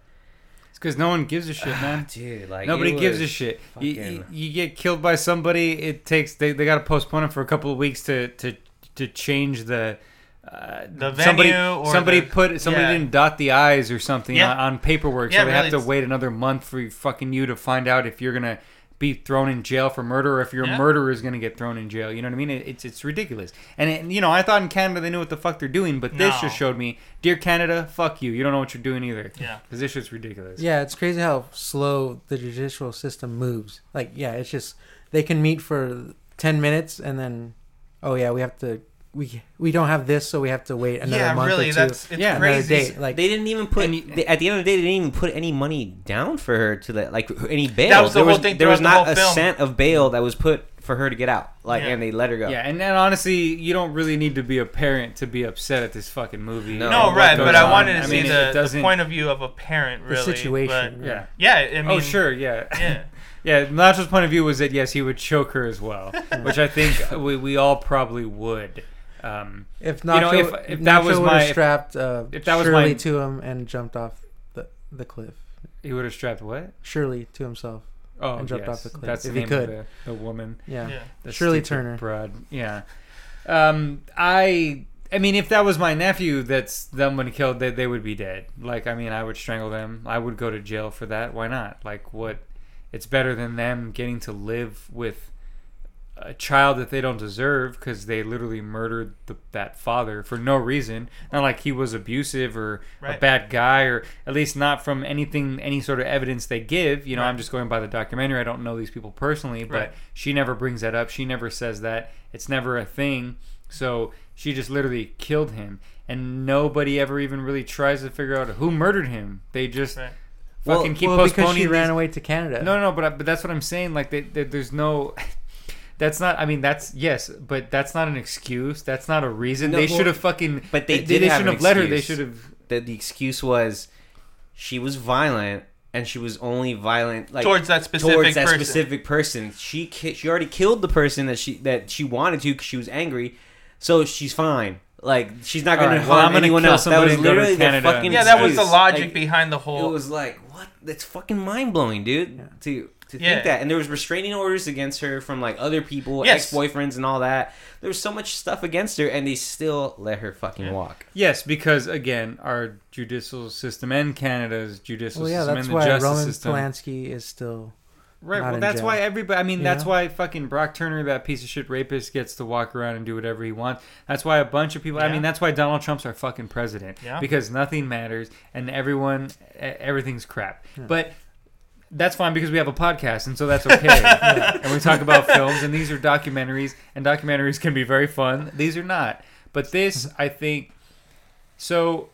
It's because no one gives a shit, man. dude, like Nobody gives a was shit. You, you, you get killed by somebody. It takes they, they got to postpone it for a couple of weeks to to to change the. Uh, The somebody venue or somebody the- put somebody yeah. didn't dot the i's or something Yeah. on, on paperwork, Yeah, so they really, have to wait another month for fucking you to find out if you're gonna be thrown in jail for murder or if your Yeah. murderer is gonna get thrown in jail. You know what I mean? It, it's it's ridiculous. And it, you know, I thought in Canada they knew what the fuck they're doing, but this No. just showed me, dear Canada, fuck you. You don't know what you're doing either. Yeah. because this shit's ridiculous. Yeah, it's crazy how slow the judicial system moves. Like, yeah, it's just they can meet for ten minutes and then, oh yeah, we have to we we don't have this, so we have to wait another yeah, month really, or two. that's it's Yeah, another crazy. date. Like, they didn't even put And you- they, at the end of the day. They didn't even put any money down for her to the like any bail. That was the there whole was, thing There was not the whole a film. cent of bail that was put for her to get out. Like Yeah. and they let her go. Yeah, and then honestly, you don't really need to be a parent to be upset at this fucking movie. No. no, right, goes but I wanted to I see mean, the, the point of view of a parent, The situation, but- Yeah. yeah, I oh, mean, oh, sure, yeah. Yeah, [LAUGHS] Yeah, Nacho's point of view was that yes, he would choke her as well, [LAUGHS] which I think we, we all probably would. Um, if you know, if- if, if that was my- if- strapped uh, if that was Shirley my- to him and jumped off the the cliff, he would have strapped what? Shirley to himself. Oh, And jumped yes. off the cliff, That's if the he name of could. the, the woman. Yeah, yeah. The Shirley Turner. Broad. Yeah. Um, I. I mean, if that was my nephew that's someone killed, they, they would be dead. Like, I mean, I would strangle them. I would go to jail for that. Why not? Like, what? It's better than them getting to live with a child that they don't deserve because they literally murdered the, that father for no reason. Not like he was abusive or a bad guy, or at least not from anything, any sort of evidence they give. You know, Right. I'm just going by the documentary. I don't know these people personally, but Right. she never brings that up. She never says that. It's never a thing. So she just literally killed him, and nobody ever even really tries to figure out who murdered him. They just Right. fucking Well- keep well, postponing. because she ran away to Canada. no, no, no, but I- but that's what I'm saying. Like, they, they, there's no. [LAUGHS] That's not. I mean, that's yes, but that's not an excuse. That's not a reason. No, they well, should have fucking. but they they, did have shouldn't an have let her. They should have. The, the excuse was she was violent and she was only violent like towards that specific towards that person. specific person. She ki- she already killed the person that she that she wanted to because she was angry, so she's fine. Like she's not All gonna right, well, harm I'm gonna anyone kill else. That somebody was and go to literally the Canada fucking. yeah, that was the logic Like, behind the whole. It was like what? That's fucking mind blowing, dude. Yeah. To to Yeah. think that, and there was restraining orders against her from like other people, Yes. ex boyfriends, and all that. There was so much stuff against her, and they still let her fucking Yeah. walk. Yes, because again, our judicial system and Canada's judicial well, yeah, system that's and the why justice Roman system. Polanski is still. Right. not Well, that's jail. why everybody. I mean, You that's know? why fucking Brock Turner, that piece of shit rapist, gets to walk around and do whatever he wants. That's why a bunch of people. I mean, that's why Donald Trump's our fucking president. Yeah. Because nothing matters and everyone, everything's crap. Yeah. But that's fine because we have a podcast, and so that's okay. [LAUGHS] And we talk about films, and these are documentaries, and documentaries can be very fun. These are not. But this, I think, so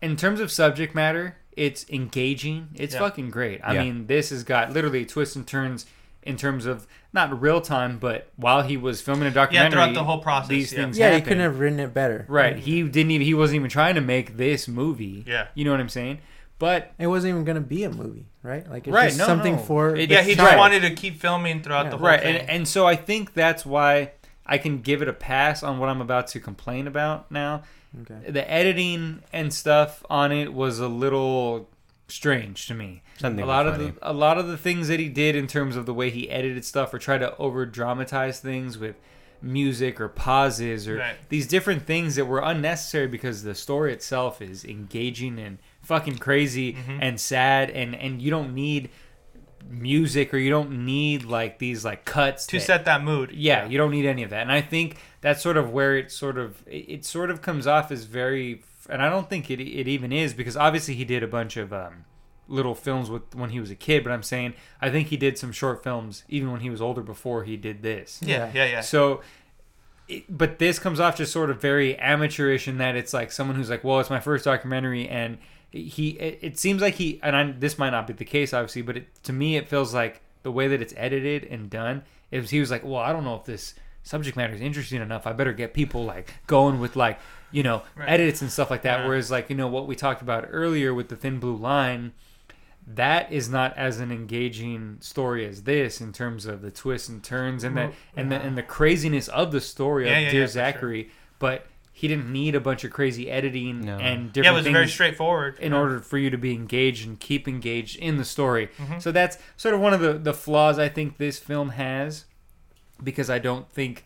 in terms of subject matter, it's engaging. It's Yeah. fucking great. I Yeah. mean, this has got literally twists and turns in terms of not real time, but while he was filming a documentary, yeah, throughout the whole process, these yeah. things Yeah, you happen. couldn't have written it better. Right. He didn't even. He wasn't even trying to make this movie. Yeah. You know what I'm saying? But It wasn't even gonna be a movie, right? Like it's Right, just no, something no. for. It- yeah, he Right. just child. wanted to keep filming throughout Yeah. the whole right, thing. and and so I think that's why I can give it a pass on what I'm about to complain about now. Okay. The editing and stuff on it was a little strange to me. Something a lot of funny. the a lot of the things that he did in terms of the way he edited stuff or tried to over dramatize things with music or pauses or Right. these different things that were unnecessary because the story itself is engaging and fucking crazy Mhm. and sad and and you don't need music or you don't need like these like cuts to that- set that mood. yeah, you don't need any of that. And I think that's sort of where it sort of it, it sort of comes off as very and I don't think it it even is because obviously he did a bunch of um little films with when he was a kid, but I'm saying I think he did some short films even when he was older before he did this. yeah, yeah, yeah. So it, but this comes off just sort of very amateurish in that it's like someone who's like, well, it's my first documentary, and he. It, it seems like he, and I, this might not be the case, obviously, but it, to me, it feels like the way that it's edited and done. Was, he was like, well, I don't know if this subject matter is interesting enough. I better get people like going with like you know Right. edits and stuff like that. Yeah. Whereas like you know what we talked about earlier with the thin blue line that is not as an engaging story as this in terms of the twists and turns and the and the and the craziness of the story Yeah, of yeah, Dear for sure. Zachary. But he didn't need a bunch of crazy editing No. and different yeah, it was things very straightforward. in order for you to be engaged and keep engaged in the story. Mm-hmm. So that's sort of one of the, the flaws I think this film has because I don't think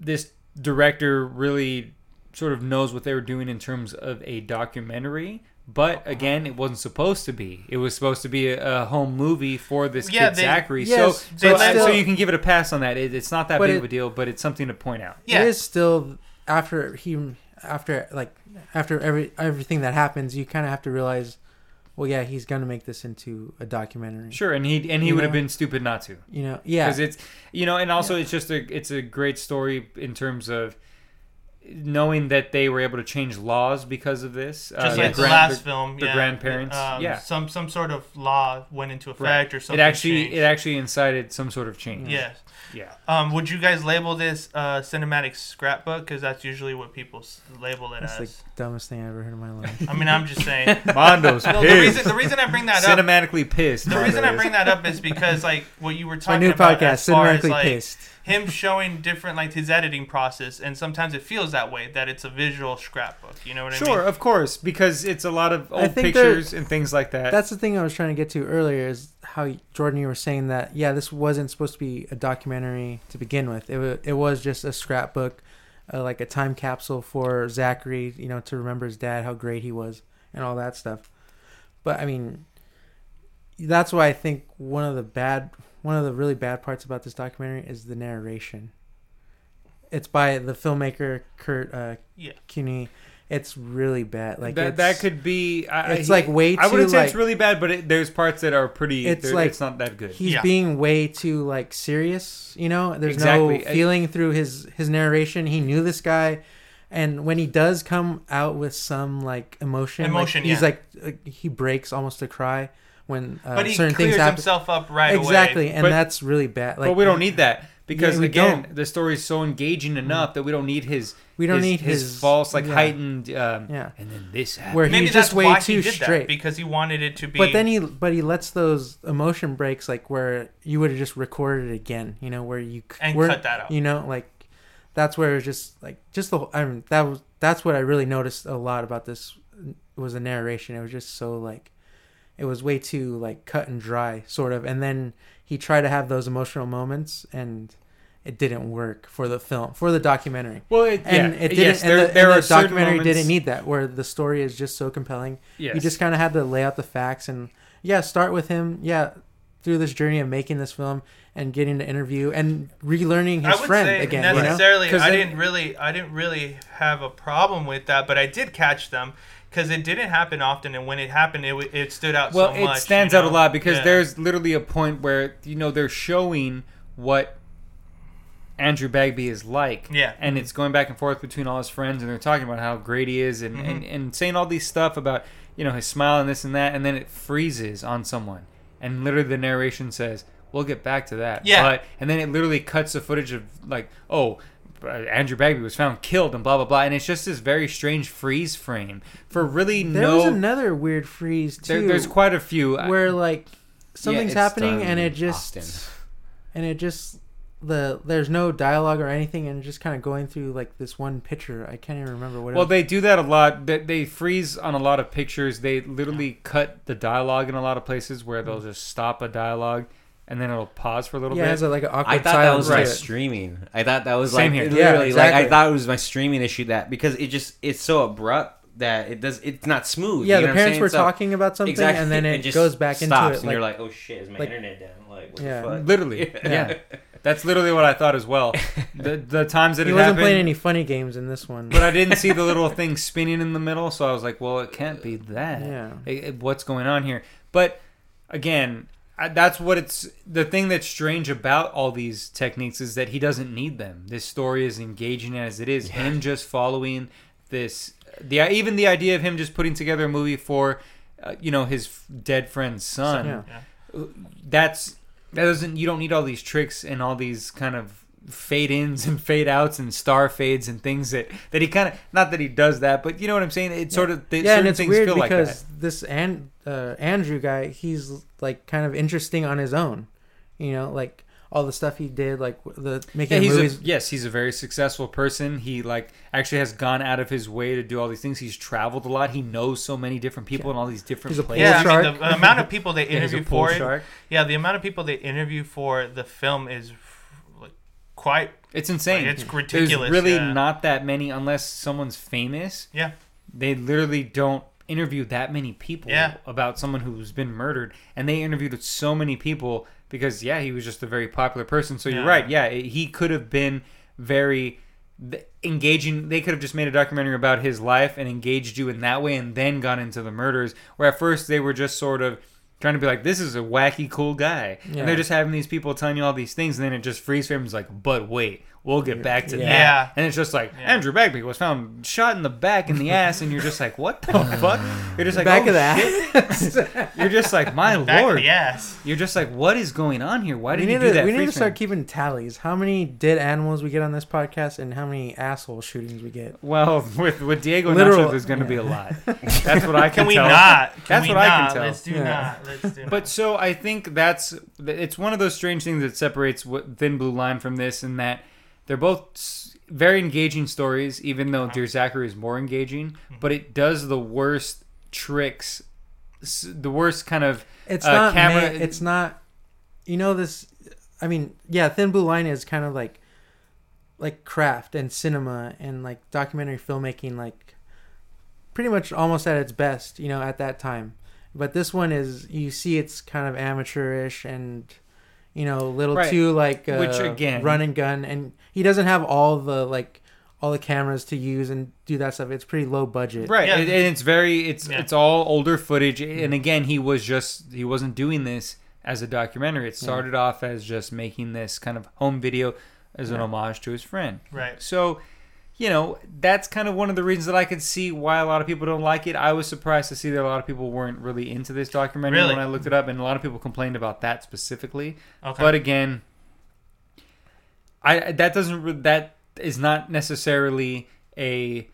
this director really sort of knows what they were doing in terms of a documentary. But again, it wasn't supposed to be. It was supposed to be a, a home movie for this Yeah, kid they- Zachary. yes, so, so, still- so you can give it a pass on that. It, it's not that big it- of a deal, but it's something to point out. Yeah. It is still after he after like after every everything that happens, you kind of have to realize, well, yeah, he's gonna make this into a documentary. Sure, and he and he You would have been stupid not to. You know, yeah, because it's you know and also it's just a it's a great story in terms of knowing that they were able to change laws because of this Just Uh, like the gran- last the- film, the yeah, grandparents, um, yeah. some some sort of law went into effect Right. or something. it actually changed. it actually incited some sort of change yes. yeah Um, would you guys label this uh, cinematic scrapbook? Because that's usually what people label it that's the dumbest thing I ever heard in my life. I mean, I'm just saying. [LAUGHS] mondo's No, the reason the reason I bring that up cinematically pissed the reason I bring that up is because like what you were my talking new about podcast, as far as cinematically like pissed. Him showing different like his editing process, and sometimes it feels that way that it's a visual scrapbook. You know what I mean? sure of course because it's a lot of old think there- pictures and things like that That's the thing I was trying to get to earlier is how Jordan you were saying that yeah this wasn't supposed to be a documentary to begin with it was, it was just a scrapbook uh, like a time capsule for Zachary you know to remember his dad how great he was and all that stuff but I mean that's why I think one of the bad one of the really bad parts about this documentary is the narration it's by the filmmaker Kurt uh, Yeah. Kuenne it's really bad like that, that could be I, it's I- like way I wouldn't say it's really bad but it, there's parts that are pretty It's like- it's not that good he's Yeah. being way too like serious you know there's Exactly. no feeling through his his narration he knew this guy and when he does come out with some like emotion like, Emotion, he's yeah. like he breaks almost to cry when uh, but he certain clears things happen himself up right away. exactly away. and But- that's really bad like but we don't need that because Yeah, again, don't. the story is so engaging enough that we don't need his. we don't his, need his, his, false, like yeah. heightened. Um, Yeah. And then this happened. where Maybe he's that's just way why too he did that straight because he wanted it to be. but then he but he lets those emotion breaks like where you would have just recorded it again you know where you c- And where- cut that out. you know like that's where it's just like just the I mean that was that's what I really noticed a lot about this was the narration it was just so like it was way too like cut and dry sort of. And then he tried to have those emotional moments and it didn't work for the film for the documentary. Well, it, and yeah, it didn't yes, and there, the, there and the documentary moments- didn't need that where the story is just so compelling. Yes. you just kind of had to lay out the facts and yeah start with him yeah through this journey of making this film and getting to interview and relearning his friend again you know? I they- didn't really, I didn't really have a problem with that, but I did catch them because it didn't happen often, and when it happened, it it stood out well, so much. it stands you out a lot because Yeah. there's literally a point where you know they're showing what Andrew Bagby is like. Yeah. And it's going back and forth between all his friends, and they're talking about how great he is, and, and, Mm-hmm. and saying all these stuff about you know his smile and this and that, and then it freezes on someone, and literally the narration says, "We'll get back to that." Yeah. But and then it literally cuts the footage of like, oh. Uh, Andrew Bagby was found killed and blah blah blah, and it's just this very strange freeze frame for really there no. was another weird freeze too there, there's quite a few. where like something's it's happening and it just often. and it just the there's no dialogue or anything and just kind of going through like this one picture i can't even remember what it Well, they do that a lot. They, they freeze on a lot of pictures. They literally cut the dialogue in a lot of places where they'll just stop a dialogue and then it'll pause for a little yeah bit. Yeah, it's like an awkward I thought that was to my it. streaming. I thought that was Same like here. literally Yeah, like I thought it was my streaming issue that because it just it's so abrupt that it does. It's not smooth. yeah, you know the what I'm parents were So- talking about something, exactly, and then it just goes back into stops, it. and Like, you're like, oh shit, is my like- internet down? Like, what Yeah. the fuck? Literally, [LAUGHS] yeah. That's literally what I thought as well. [LAUGHS] The the times that he it wasn't happened, playing any funny games in this one. but I didn't [LAUGHS] see the little thing spinning in the middle, so I was like, well, it can't be that. yeah, It- it- what's going on here? But again, I, that's what it's the thing that's strange about all these techniques is that he doesn't need them. This story is engaging as it is. Him just following this, the even the idea of him just putting together a movie for, uh, you know, his f- dead friend's son. yeah. That's that doesn't. You don't need all these tricks and all these kind of fade ins and fade outs and star fades and things that that he kind of not that he does that, but you know what I'm saying. It sort of they, yeah, certain and it's things weird feel like that. because this and uh, Andrew guy, he's like kind of interesting on his own. You know, like all the stuff he did, like the making Yeah, he's movies. a, yes, he's a very successful person. He like actually has gone out of his way to do all these things. He's traveled a lot. He knows so many different people in all these different He's a places. Yeah, I shark. mean, the, the amount of people they [LAUGHS] Yeah, he's a interview pool for it. shark. Yeah, the amount of people they interview for the film is like quite. It's insane. Like, it's There's ridiculous. really yeah. not that many unless someone's famous. Yeah. They literally don't interview that many people Yeah. about someone who's been murdered, and they interviewed so many people because yeah, he was just a very popular person. So you're Yeah. right. Yeah, it- he could have been very engaging. They could have just made a documentary about his life and engaged you in that way, and then gone into the murders. Where at first they were just sort of trying to be like, "This is a wacky, cool guy," Yeah. and they're just having these people telling you all these things, and then it just freeze frames like, "But wait." We'll get back to Yeah. that. Yeah. And it's just like Yeah. Andrew Bagby was found shot in the back in the [LAUGHS] ass, and you're just like, what the fuck? You're just like, back oh, of that. [LAUGHS] You're just like, my Back lord. Yes. You're just like, what is going on here? Why did need you do to that? we need to start frame? keeping tallies. How many dead animals we get on this podcast, and how many asshole shootings we get. Well, with with Diego Literal- Nacho, there's going to be a lot. That's what I can, Can we tell. not? Can That's we what I can tell. Let's do Yeah. not. Let's do Not. But not. so I think that's it's one of those strange things that separates what Thin Blue Line from this, and that they're both very engaging stories, even though Dear Zachary is more engaging. But it does the worst tricks, the worst kind of It's Uh, not. camera- ma- it's not. You know this. I mean, yeah, Thin Blue Line is kind of like, like craft and cinema and like documentary filmmaking, like pretty much almost at its best. You know, at that time. But this one is you see it's kind of amateurish and you know a little Right. too like uh, Which, again- run and gun and he doesn't have all the like all the cameras to use and do that stuff. It's pretty low budget. right Yeah. and, and it's very it's Yeah. it's all older footage and again he was just he wasn't doing this as a documentary it started off as just making this kind of home video as an homage to his friend Right. so you know that's kind of one of the reasons that i could see why a lot of people don't like it i was surprised to see that a lot of people weren't really into this documentary Really? when i looked it up and a lot of people complained about that specifically Okay. but again i that doesn't that is not necessarily a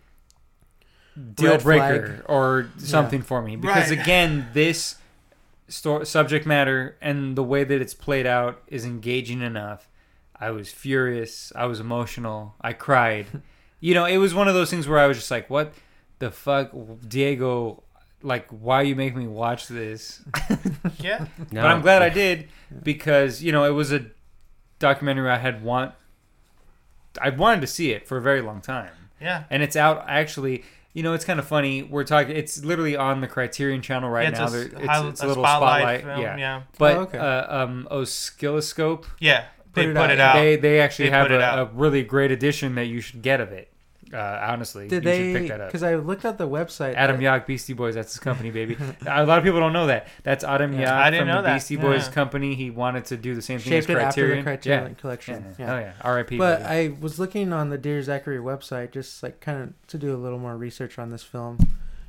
deal Red breaker flag. or something for me because Right. again this sto- subject matter and the way that it's played out is engaging enough i was furious i was emotional i cried [LAUGHS] you know it was one of those things where i was just like what the fuck diego like why are you make me watch this [LAUGHS] yeah. No. but i'm glad i did because you know it was a documentary i had want i wanted to see it for a very long time Yeah. and it's out actually you know it's kind of funny we're talking it's literally on the criterion channel right Yeah, it's now a, There- it's, high- it's a a little spotlight, spotlight, film. yeah. Yeah. but Oh, okay. uh, um oscilloscope Yeah. They Put it put out. it out. they they actually They have a, out. a really great edition that you should get of it uh, honestly Did you they? pick that up Because I looked at the website. Adam that- Yauch, Beastie Boys, that's his company, baby. [LAUGHS] a lot of people don't know that. That's Adam Yeah. Yauch I didn't from know the that. Beastie Boys Yeah. company. He wanted to do the same thing shaped as it after Criterion. the Criterion yeah. collection. Yeah. Yeah. Oh yeah. R.I.P. But baby. I was looking on the Dear Zachary website just like kind of to do a little more research on this film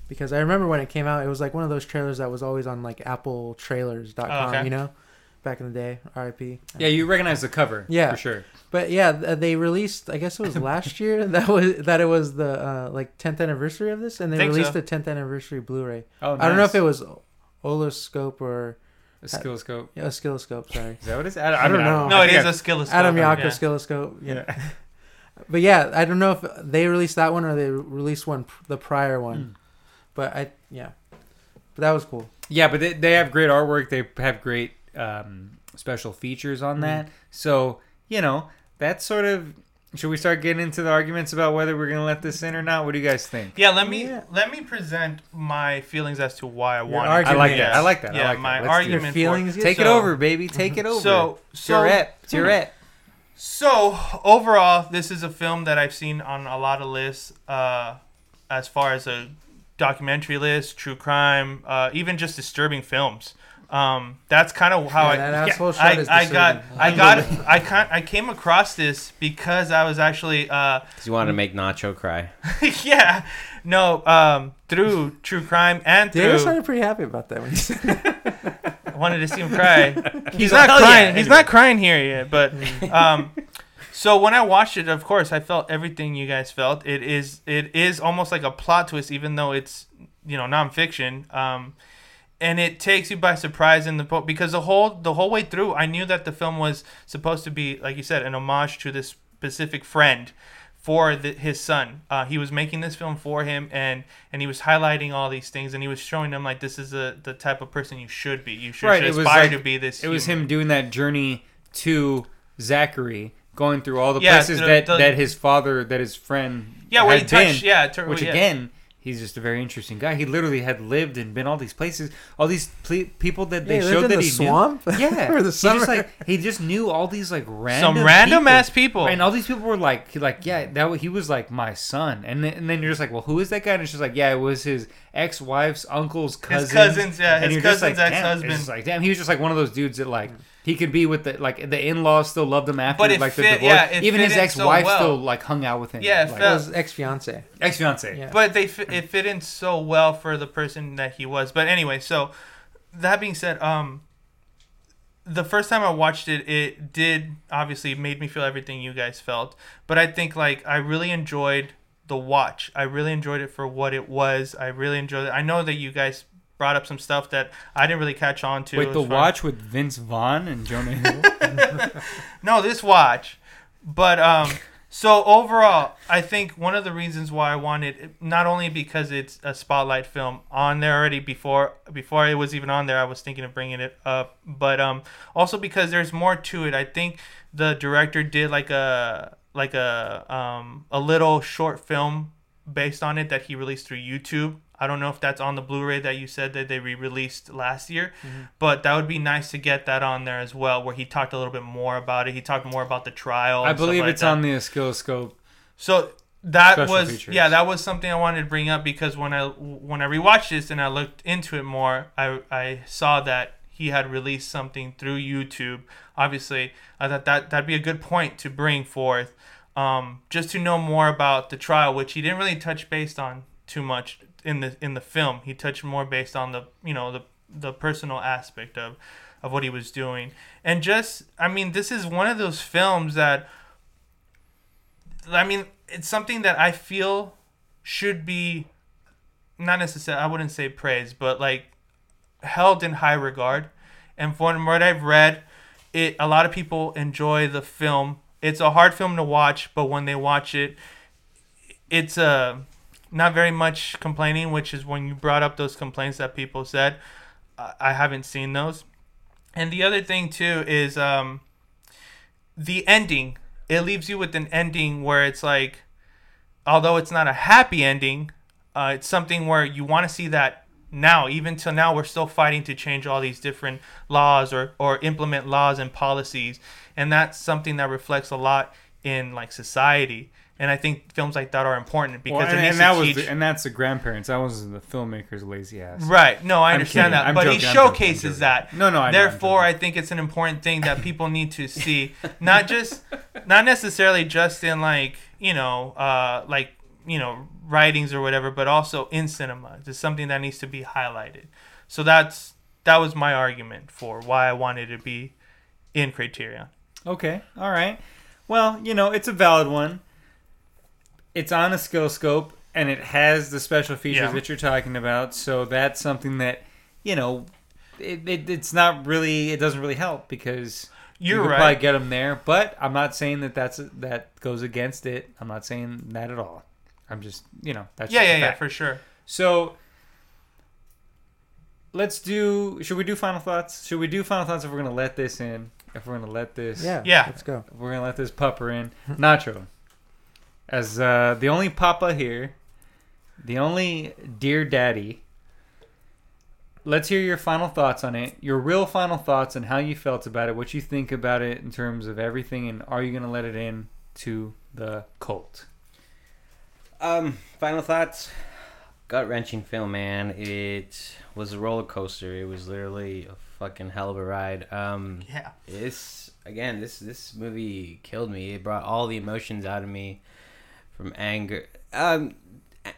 because I remember when it came out, it was like one of those trailers that was always on like AppleTrailers.com, Oh, okay. you know, back in the day. R.I.P. yeah, you recognize the cover. Yeah. for sure. But yeah, they released. I guess it was last [LAUGHS] year that was that it was the uh, like 10th anniversary of this, and they Think released so. the 10th anniversary Blu-ray. Oh, I don't know if it was Oloscope or Oscilloscope. yeah, a Oscilloscope. Sorry, Is that what it is? I, I don't know. No, I it think is I- a skill. Adam Yauch Yeah. Oscilloscope. Yeah. Yeah. [LAUGHS] But yeah, I don't know if they released that one or they released one the prior one. Hmm. But I yeah, but that was cool. Yeah, but they, they have great artwork. They have great um, special features on Mhm. that. So you know that's sort of should we start getting into the arguments about whether we're gonna let this in or not? What do you guys think? Yeah, let me Yeah. let me present my feelings as to why I want I argument. like that. I like that. I Yeah, like that. my Let's do it. argument. Your feelings. get- Take it over, baby. Take it over. So so Tourette. Tourette. So overall, this is a film that I've seen on a lot of lists, uh, as far as a documentary list, true crime, uh, even just disturbing films. Um, that's kind of how Yeah, I. that asshole I, I got. I got, I can I came across this because I was actually, uh, you wanted to make Nacho cry. [LAUGHS] yeah, no, um, through true crime and David through sounded pretty happy about that when he said that. [LAUGHS] I wanted to see him cry. [LAUGHS] He's like, not "Hell yeah," crying. He's not crying here yet. But um, so when I watched it, of course, I felt everything you guys felt. It is it is almost like a plot twist, even though it's you know nonfiction. Um, and it takes you by surprise in the because the whole the whole way through, I knew that the film was supposed to be, like you said, an homage to this specific friend for the, his son. Uh, he was making this film for him, and and he was highlighting all these things, and he was showing them like this is a, the type of person you should be. You should, Right, should aspire like- to be this. It was him doing that journey to Zachary, going through all the Yeah, places the- that, the- that his father, that his friend, Yeah, where he been, touched. Yeah, which yeah. again, he's just a very interesting guy. He literally had lived and been all these places, all these ple- people that they Yeah, he lived showed that the he swamp knew. [LAUGHS] Yeah, for the he just like he just knew all these like random some random people. ass people. And all these people were like, he- like, yeah, that he was like my son, and then, and then you're just like, well, who is that guy? And it's just like, yeah, it was his ex-wife's uncle's cousin. cousins, yeah, and his cousin's like, ex-husband. just like, damn, he was just like one of those dudes that like he could be with the like the in-laws still loved him after But it like the fit- divorce. yeah, it Even fit his in ex-wife so well. still like hung out with him. Yeah, it like, That was ex fiance. ex-fiance. Yeah. but they fit, it fit in so well for the person that he was. But anyway, so that being said, um, the first time I watched it, it did obviously made me feel everything you guys felt. But I think like I really enjoyed the watch. I really enjoyed it for what it was. I really enjoyed it. I know that you guys brought up some stuff that I didn't really catch on to. Wait, the watch with Vince Vaughn and Jonah Hill. [LAUGHS] No, this watch. But um so overall, I think one of the reasons why I wanted not only because it's a spotlight film on there already before before it was even on there, I was thinking of bringing it up, but um also because there's more to it. I think the director did like a like a um a little short film based on it that he released through YouTube. I don't know if that's on the Blu-ray that you said that they re-released last year, but that would be nice to get that on there as well, where he talked a little bit more about it. He talked more about the trial. I believe like it's that. on the oscilloscope. So that Special was features. yeah, that was something I wanted to bring up because when I when I rewatched this and I looked into it more, I I saw that he had released something through YouTube. Obviously, I thought that that'd be a good point to bring forth, um, just to know more about the trial, which he didn't really touch based on too much in the in the film. He touched more based on the you know the the personal aspect of of what he was doing, and just I mean, this is one of those films that I mean, it's something that I feel should be not necessarily I wouldn't say praised, but like held in high regard. And from what I've read, it a lot of people enjoy the film. It's a hard film to watch, but when they watch it, it's uh, not very much complaining, which is when you brought up those complaints that people said. I I haven't seen those. And the other thing too is um, the ending. It leaves you with an ending where it's like, although it's not a happy ending, uh, it's something where you want to see that now. Even till now, we're still fighting to change all these different laws or or implement laws and policies, and that's something that reflects a lot in like society. And I think films like that are important because Well, and, and that to was the, and that's the grandparents. That wasn't the filmmaker's lazy ass. Right. No, I understand that, I'm but joking, he showcases that. No, no, I Therefore, joking. I think it's an important thing that people need to see, not just, not necessarily just in like you know, uh, like you know, writings or whatever, but also in cinema. It's something that needs to be highlighted. So that's that was my argument for why I wanted to be in Criterion. Okay. All right. Well, you know, it's a valid one. It's on Oscilloscope and it has the special features Yeah. that you're talking about. So that's something that, you know, it, it, it's not really, it doesn't really help because You're you could right. probably get them there. But I'm not saying that that's that goes against it. I'm not saying that at all. I'm just, you know, that's yeah, just yeah, yeah, for sure. So let's do. Should we do final thoughts? Should we do final thoughts if we're gonna let this in? If we're gonna let this, Yeah. Yeah. Let's go. if we're gonna let this pupper in. Nacho, as uh, the only papa here, the only dear daddy. Let's hear your final thoughts on it. Your real final thoughts and how you felt about it, what you think about it in terms of everything, and are you gonna let it in to the cult? Um, final thoughts. Gut wrenching film, man. It was a roller coaster. It was literally a fucking hell of a ride. Um, Yeah. it's again this this movie killed me. It brought all the emotions out of me, from anger. Um,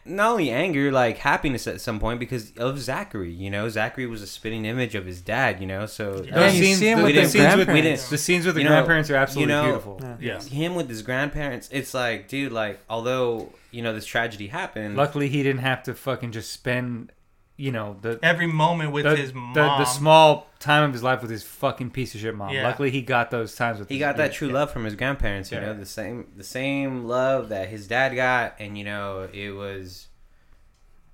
not only anger, like happiness at some point because of Zachary. You know, Zachary was a spitting image of his dad. You know, so Yeah, Those you scenes, see him the, with the the scenes with, grandparents. the scenes with the You know- grandparents are absolutely you know- beautiful. Yeah. Yeah. him with his grandparents. It's like, dude, like although you know this tragedy happened. Luckily, he didn't have to fucking just spend, you know, the Every moment with the, his mom. the, the small time of his life with his fucking piece of shit mom. Yeah. Luckily, he got those times with. he his- got that yeah, true yeah. love from his grandparents you Yeah. know the same the same love that his dad got and you know it was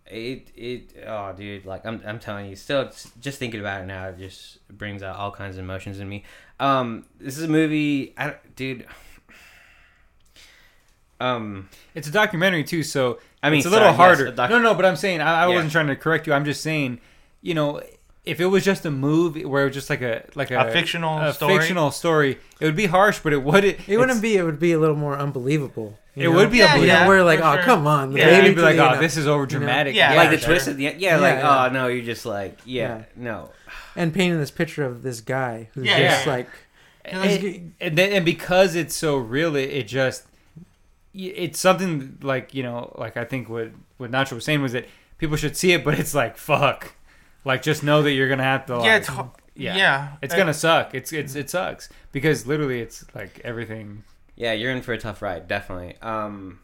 it it oh dude like i'm, I'm telling you still just thinking about it now it just brings out all kinds of emotions in me um this is a movie I, dude um It's a documentary too, so I mean, it's a little sorry, yes, harder. a doc- no, no, but I'm saying I, I Yeah. wasn't trying to correct you. I'm just saying, you know, if it was just a movie where it was just like a like a, A fictional a story? fictional story, it would be harsh, but it would it, It wouldn't be. It would be a little more unbelievable. you It know? would be Yeah, You unbelievable. know, yeah, we're like, oh sure. come on, the Yeah, baby. be like, oh, know. this is over dramatic. Yeah, like the sure. twist at the end yeah, Yeah, like yeah. oh no you're just like yeah, Yeah. no and painting this picture of this guy who's Yeah, just yeah. like and, and then and because it's so real, it, it just y- it's something like you know, like I think what what Nacho was saying was that people should see it, but it's like fuck, like just know that you're gonna have to. Like, yeah, it's, ho- yeah. yeah. It's Uh, gonna suck. It's it's it sucks because literally it's like everything. Yeah, you're in for a tough ride, definitely. Um,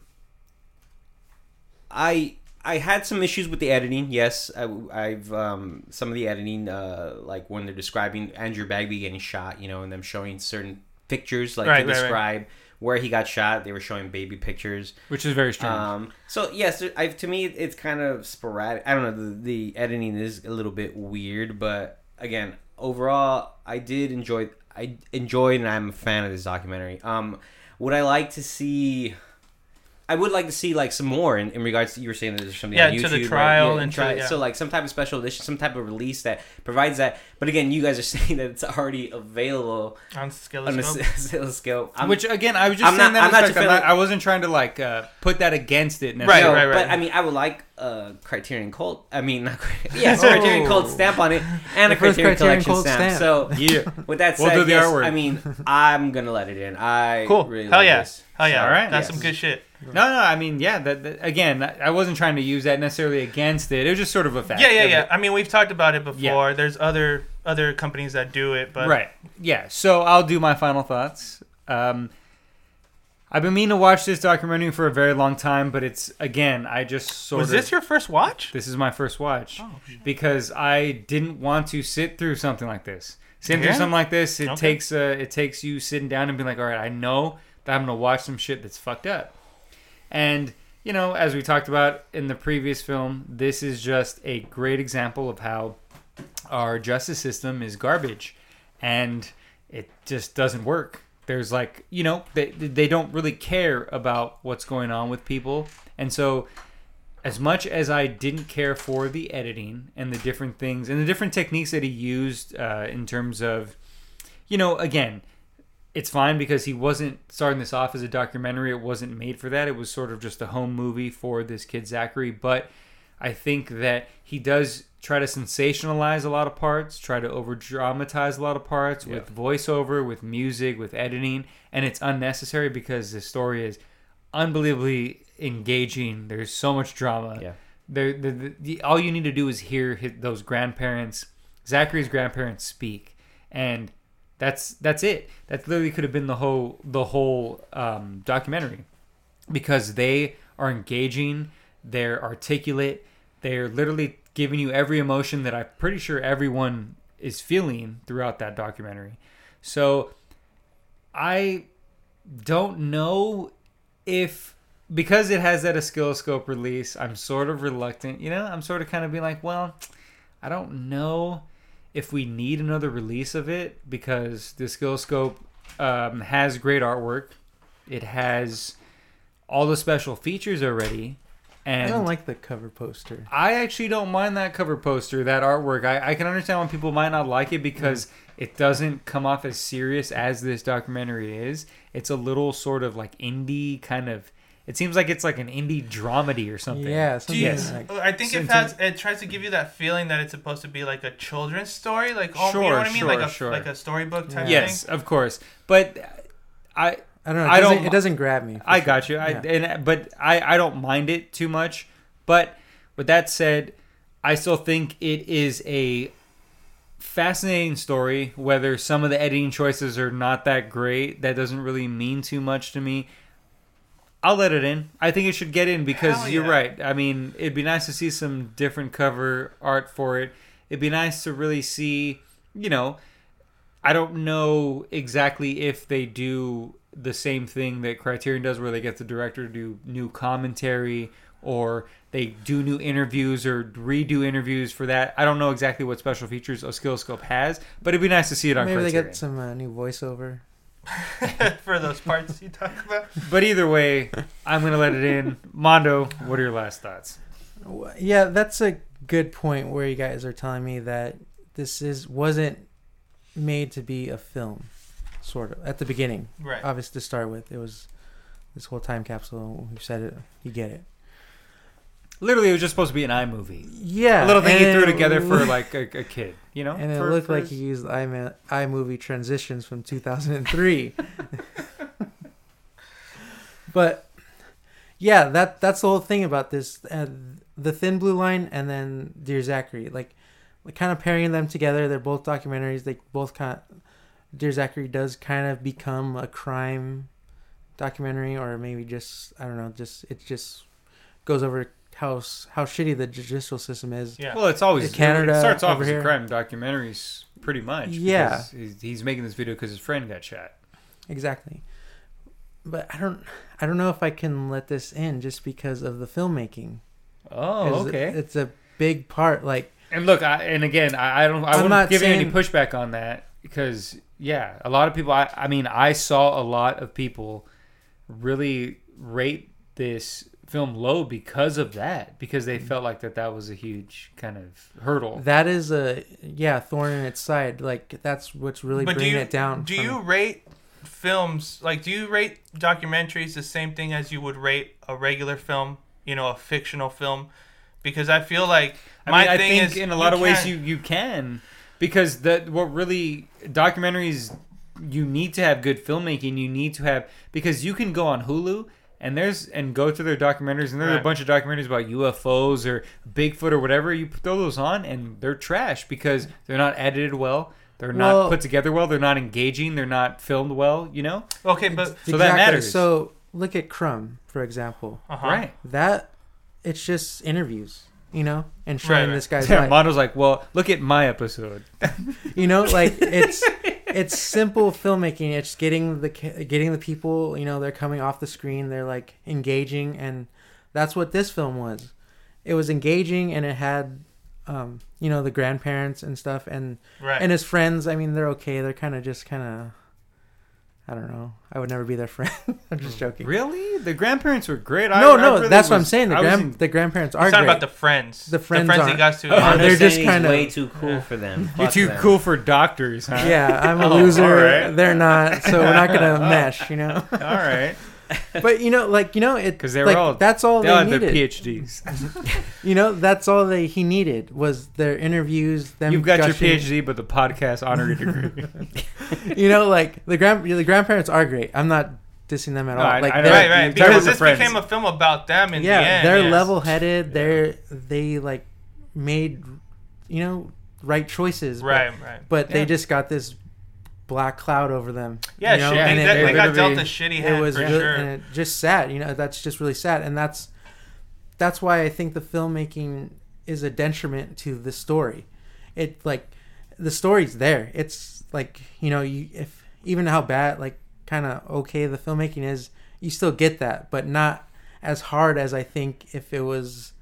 I I had some issues with the editing. Yes, I, have um, some of the editing, uh, like when they're describing Andrew Bagby getting shot, you know, and them showing certain pictures, like Right, to right, right. Where he got shot. They were showing baby pictures. Which is very strange. Um, so yes, I, to me it's kind of sporadic. I don't know. The, the editing is a little bit weird, but again, overall, I did enjoy. I enjoyed, and I'm a fan of this documentary. Um, would I like to see? I would like to see like some more in, in regards to you were saying that there's something Yeah, on to YouTube, the right? trial Yeah, and to- try- yeah. so like some type of special edition, some type of release that provides that. But again, you guys are [LAUGHS] saying that it's already available on on Oscilloscope. the [LAUGHS] Which again, I was just I'm saying not- that. I'm not respect. I'm defending- not- I wasn't trying to like uh, put that against it. Right, No, necessarily. right, right. But I mean, I would like a Criterion Cult. I mean, not Cri- [LAUGHS] yes, Criterion Oh. Cult stamp on it and a The first Criterion, Criterion Collection Cult stamp. stamp. So Yeah. with that We'll said, do the yes. I mean, I'm gonna let it in. I Cool. Really Hell like yeah. this. Hell yeah. All right. That's Yes. some good shit. No, no. I mean, yeah. That, that- again, I wasn't trying to use that necessarily against it. It was just sort of a fact. Yeah, yeah, yeah. I mean, we've talked about it before. There's other other companies that do it, but right. Yeah. So I'll do my final thoughts. Um, I've been meaning to watch this documentary for a very long time, but it's again, I just sort of. was of. this your first watch? This is my first watch Oh, because I didn't want to sit through something like this. Sitting Yeah? through something like this, it Okay. takes uh, it takes you sitting down and being like, all right, I know that I'm gonna watch some shit that's fucked up. And you know, as we talked about in the previous film, this is just a great example of how our justice system is garbage, and it just doesn't work. There's like, you know, they they don't really care about what's going on with people, and so as much as I didn't care for the editing and the different things and the different techniques that he used uh, in terms of, you know, again, it's fine because he wasn't starting this off as a documentary. It wasn't made for that. It was sort of just a home movie for this kid Zachary. But I think that he does try to sensationalize a lot of parts, try to over dramatize a lot of parts with voiceover, with music, with editing, and it's unnecessary because the story is unbelievably engaging. There's so much drama. Yeah. There, the, the, the, all you need to do is hear his, those grandparents, Zachary's grandparents, speak, and that's that's it. That literally could have been the whole the whole um, documentary, because they are engaging, they're articulate, they're literally giving you every emotion that I'm pretty sure everyone is feeling throughout that documentary. So I don't know if because it has that oscilloscope release, I'm sort of reluctant. You know, I'm sort of kind of being like, well, I don't know if we need another release of it because the oscilloscope um, has great artwork. It has all the special features already. And I don't like the cover poster. I actually don't mind that cover poster, that artwork. I, I can understand why people might not like it because it doesn't come off as serious as this documentary is. It's a little sort of like indie kind of. It seems like it's like an indie dramedy or something. Yeah, something you, Yes. like I think it has, it tries to give you that feeling that it's supposed to be like a children's story, like oh, you know what I mean, sure, like a sure. like a storybook type Yes, thing. Yes, of course. But I I don't know. It I doesn't, don't- it doesn't grab me. I sure. got you. I Yeah. and but I I don't mind it too much. But with that said, I still think it is a fascinating story. Whether some of the editing choices are not that great, that doesn't really mean too much to me. I'll let it in. I think it should get in because Hell you're yeah. right. I mean, it'd be nice to see some different cover art for it. It'd be nice to really see, you know, I don't know exactly if they do the same thing that Criterion does, where they get the director to do new commentary or they do new interviews or redo interviews for that. I don't know exactly what special features Oscilloscope has, but it'd be nice to see it on Maybe they get some uh, new voiceover. [LAUGHS] for those parts you talk about. But either way, I'm gonna let it in. Mondo, what are your last thoughts? Yeah, that's a good point where you guys are telling me that this is wasn't made to be a film, sort of at the beginning. Right. Obviously, to start with, it was this whole time capsule. You said it. You get it. Literally, it was just supposed to be an iMovie. Yeah, A little thing he threw together for like a, a kid, you know? And it For- looked for like his- he used iMovie transitions from 2003. [LAUGHS] but yeah, that that's the whole thing about this. Uh, the Thin Blue Line and then Dear Zachary, like, like kind of pairing them together. They're both documentaries. They both kind. Of, Dear Zachary does kind of become a crime documentary, or maybe just I don't know. Just it just goes over how how shitty the judicial system is. Yeah. Well, it's always Canada It starts off over as a here. crime documentaries, pretty much. Yeah. he's, he's making this video because his friend got shot. Exactly. But I don't I don't know if I can let this in just because of the filmmaking. Oh, okay. It's a big part like And look, I, and again, I, I don't, I I'm won't not give you any pushback on that because, yeah, a lot of people. I, I mean, I saw a lot of people really rate this film low because of that, because Mm. they felt like that that was a huge kind of hurdle. that is a yeah, thorn in its side. Like that's what's really but do bringing you it down. do from- you rate films like do you rate documentaries the same thing as you would rate a regular film? You know, a fictional film, because I feel like I my mean, I thing think is in a lot of ways can't- you you can because that what really documentaries you need to have good filmmaking. You need to have because you can go on Hulu and there's and go through their documentaries and there's a bunch of documentaries about UFOs or Bigfoot or whatever. You throw those on and they're trash because they're not edited well. They're not Well- put together well. They're not engaging. They're not filmed well. You know, okay, but So that matters. So look at Crumb, for example. uh-huh. right? That it's just interviews, you know, and showing Right, right. this guy's [LAUGHS] Yeah, life. Mondo's like, well, look at my episode. you know like it's [LAUGHS] it's simple filmmaking. It's getting the getting the people you know they're coming off the screen they're like engaging and that's what this film was. It was engaging and it had um you know the grandparents and stuff and right. and his friends i mean they're okay. They're kind of just kind of i don't know i would never be their [LAUGHS] friend i'm just oh, joking Really, the grandparents were great. I- no I no really that's what i'm was- saying the I was grand in- the grandparents He's are talking great about the friends. The friends he aren't. got to. Oh, they're just saying he's kinda- way too cool for them. [LAUGHS] You're Fuck too them. cool for doctors, huh? yeah i'm a Oh, loser alright. they're not so we're not gonna [LAUGHS] mesh you know All right. [LAUGHS] but you know, like you know, it because they were like, all- that's all They they, all had their needed. PhDs. [LAUGHS] You know, that's all they he needed was their interviews. Them You've got gushing. your PhD, but the podcast honorary degree. [LAUGHS] You know, like the grand the grandparents are great. I'm not dissing them at all. I- like I know. they're, right, right. Because this friends. became a film about them in yeah, the end. they're yes. level headed. They're they like made you know right choices. but- Right, right. But, Yeah. they just got this black cloud over them. Yeah, you know? shit, Yeah, they, and they, it, they got dealt a shitty it hand was for really, sure. and it just sad you know that's just really sad and that's that's why i think the filmmaking is a detriment to the story it like the story's there it's like you know you if even how bad like kind of okay the filmmaking is you still get that but not as hard as i think if it was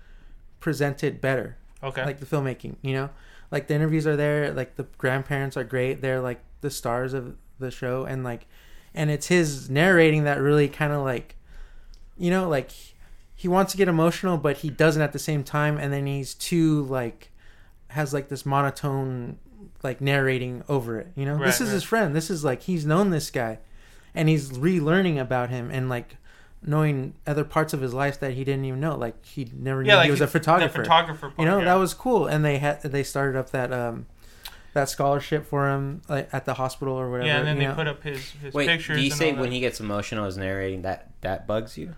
presented better okay. like the filmmaking you know like the interviews are there like the grandparents are great they're like the stars of the show and like and it's his narrating that really kind of like you know, like he wants to get emotional, but he doesn't at the same time, and then he's too like has like this monotone like narrating over it. You know, Right, this is right. his friend. This is like he's known this guy, and he's relearning about him and like knowing other parts of his life that he didn't even know. Like he never Yeah, knew like he was a photographer. photographer. Part, you know, yeah. that was cool, and they had they started up that um that scholarship for him like, at the hospital or whatever. Yeah, and then they know. put up his his Wait, pictures. do you and say when that. he gets emotional is narrating that that bugs you?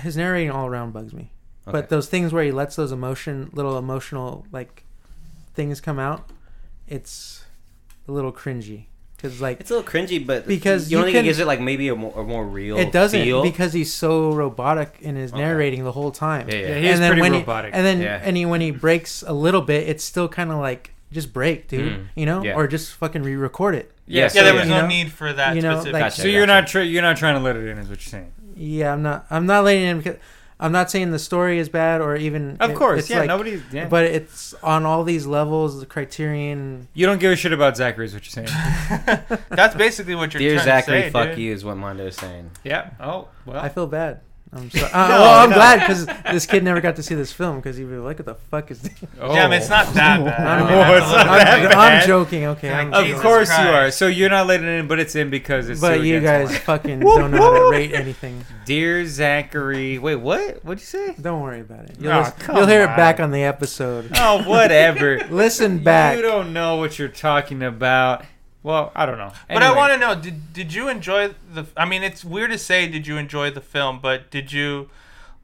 his narrating all around bugs me. Okay. But those things where he lets those emotion, little emotional like things come out, it's a little cringy because like It's a little cringy, but Because you you don't think it gives it like maybe a more, a more real. it doesn't feel? because he's so robotic in his Okay. narrating the whole time. yeah, yeah. Yeah, he is and then pretty robotic. He, and then Yeah. and he, when he breaks a little bit, it's still kind of like just break, dude. Mm. You know, Yeah. or just fucking re-record it. Yeah, Yeah, so there was You no know? need for that You know, specific. like- Gotcha. So you're not tr- you're not trying to let it in, is what you're saying. Yeah, I'm not. I'm not letting in Because, I'm not saying the story is bad or even. Of it- course, it's yeah. like- nobody. Yeah. But it's on all these levels. The criterion. you don't give a shit about Zachary, is what you're saying. [LAUGHS] That's basically what you're Dear trying Zachary, to say, fuck dude. you is what Mondo is saying. yeah. Oh well. I feel bad. I'm sorry. Uh, [LAUGHS] well, I'm glad because this kid never got to see this film because he'd be like, "What the fuck is this?" oh. Yeah, I it's not that bad. [LAUGHS] I mean, Oh, that's it's a little not bit that like- bad. I'm joking. Okay, I'm Of Of Jesus course you are. So you're not letting it in, but it's in because it's. But you guys the fucking [LAUGHS] don't know how to rate anything. Dear Zachary. Wait, what? What'd you say? Don't worry about it. You'll, Aw, lis- come you'll hear it back on the episode. Oh, whatever. Listen back. You don't know what you're talking about. Well, I don't know. But I want to know did did you enjoy the? I mean, it's weird to say did you enjoy the film, but did you,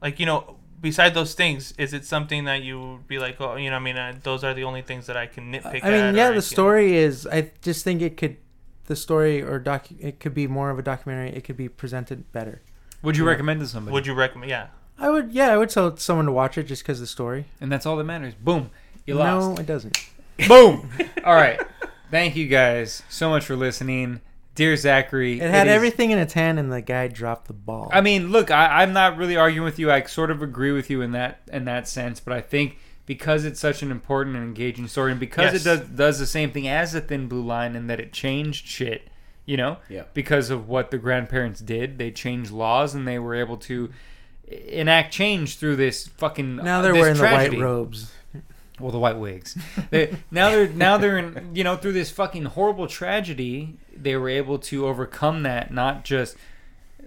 like you know, beside those things, is it something that you would be like, oh, you know, I mean, uh, those are the only things that I can nitpick. I mean, yeah, or I the can- story is. I just think it could, the story or doc. It could be more of a documentary. It could be presented better. Would you Yeah. recommend to somebody? Would you recommend? Yeah. I would. Yeah, I would tell someone to watch it just because the story. And that's all that matters. Boom. You lost. no, it doesn't. Boom. [LAUGHS] all right. Thank you guys so much for listening. Dear Zachary. It had is- everything in its hand, and the guy dropped the ball. I mean, look, I, I'm not really arguing with you. I sort of agree with you in that in that sense, but I think because it's such an important and engaging story, and because Yes. it does does the same thing as the Thin Blue Line, in that it changed shit, you know, Yeah. because of what the grandparents did, they changed laws and they were able to enact change through this fucking now uh, they're this wearing tragedy. the white robes. Well, the white wigs. they, now they're now they're in you know through this fucking horrible tragedy, they were able to overcome that, not just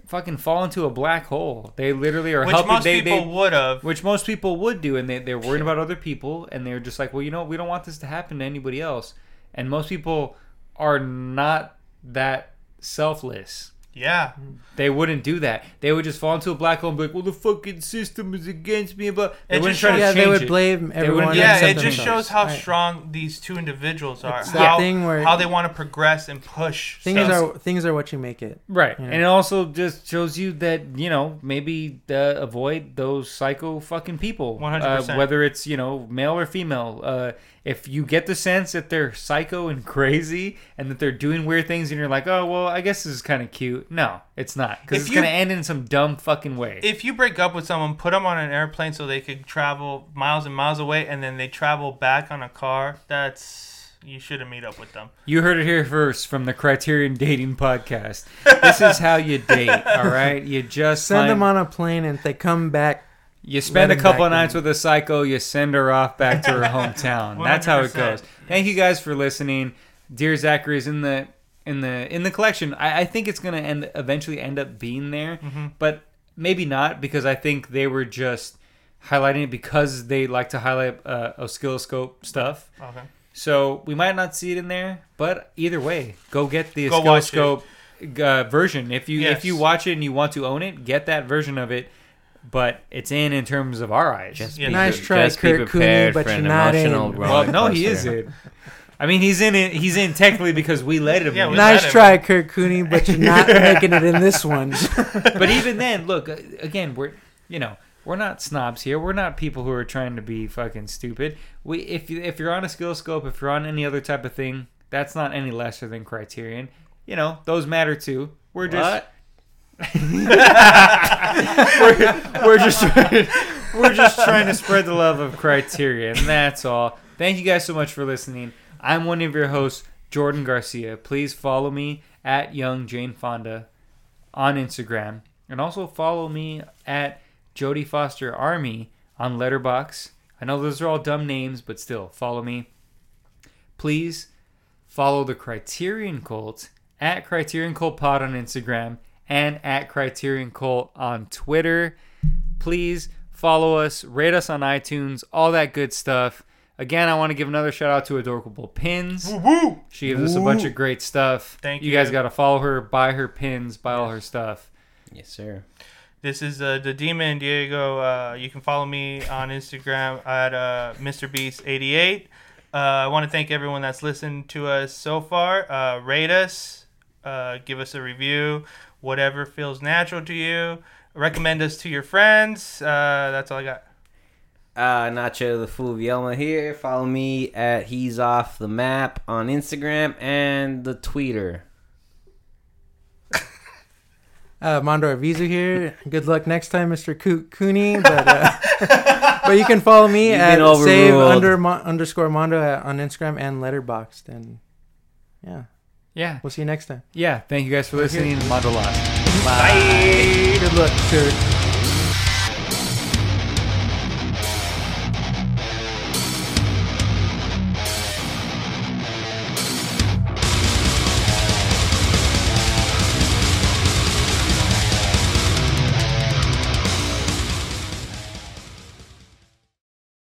fucking fall into a black hole. They literally are Which helping. most they, people would have. which most people would do, and they they're worried about other people, and they're just like, well, you know, we don't want this to happen to anybody else. And most people are not that selfless. Yeah. They wouldn't do that. They would just fall into a black hole and be like, "Well, the fucking system is against me," but they It wouldn't just try to shows- yeah, change they would it. blame everyone. wouldn't Yeah, it just shows how Right. strong these two individuals are. It's how, thing where- how they want to progress and push. Things stuff. are things are what you make it. Right. Yeah. And it also just shows you that, you know, maybe uh, avoid those psycho fucking people. 100%. Uh, whether it's, you know, male or female. Uh, if you get the sense that they're psycho and crazy and that they're doing weird things and you're like, oh, well, I guess this is kind of cute. No, it's not. Because it's going to end in some dumb fucking way. if you break up with someone, put them on an airplane so they could travel miles and miles away, and then they travel back on a car. That's you shouldn't meet up with them. you heard it here first from the Criterion Dating Podcast. this is how you date, [LAUGHS] all right? You just Send find- them on a plane, and if they come back, You spend a couple of nights in. with a psycho, you send her off back to her [LAUGHS] hometown. That's how it goes. Thank you guys for listening. Dear Zachary is in the in the in the collection. I, I think it's gonna end eventually end up being there, Mm-hmm. but maybe not because I think they were just highlighting it because they like to highlight uh, oscilloscope stuff. Okay. So we might not see it in there, but either way, go get the Go oscilloscope uh, version. If you Yes. if you watch it and you want to own it, get that version of it. But it's in in terms of our eyes. Just Yeah, be, nice try, just Kurt Kuenne, but you're not in. Well, well, no, he is coaster. it. I mean, he's in it. He's in technically because we let him. Yeah, in. we nice let him. try, Kurt Kuenne, but you're not [LAUGHS] making it in this one. [LAUGHS] but even then, look uh, again. We're you know we're not snobs here. We're not people who are trying to be fucking stupid. We if you if you're on Oscilloscope, if you're on any other type of thing, that's not any lesser than Criterion. You know those matter too. We're just What? We're, we're just trying, [LAUGHS] we're just trying to spread the love of Criterion. That's all. Thank you guys so much for listening. I'm one of your hosts, Jordan Garcia. Please follow me at Young Jane Fonda on Instagram. And also follow me at Jody Foster Army on Letterboxd. I know those are all dumb names, but still, follow me. Please follow the Criterion Cult at Criterion Cult Pod on Instagram and at Criterion Cult on Twitter. Please follow us, rate us on iTunes, all that good stuff. Again, I want to give another shout out to Adorable Pins. Woo! She gives us a bunch of great stuff. Thank you. You guys got to follow her, buy her pins, buy all her stuff. Yes, sir. This is uh, the Demon Diego. Uh, you can follow me on Instagram at uh, MrBeast88. Uh, I want to thank everyone that's listened to us so far. Uh, rate us, uh, give us a review, whatever feels natural to you. Recommend us to your friends. Uh, that's all I got. Uh, Nacho the Fool of Yelma here. Follow me at He's Off the Map on Instagram and the Twitter. [LAUGHS] Uh, Mondo Arvizu here. Good luck next time, Mr. Coo- Kuenne. But uh, [LAUGHS] but you can follow me You've at been overruled. save under mo- underscore Mondo at, on Instagram and Letterboxd. And yeah, Yeah. we'll see you next time. Yeah. Thank you guys for listening. Mondo Lost. Good luck, sir.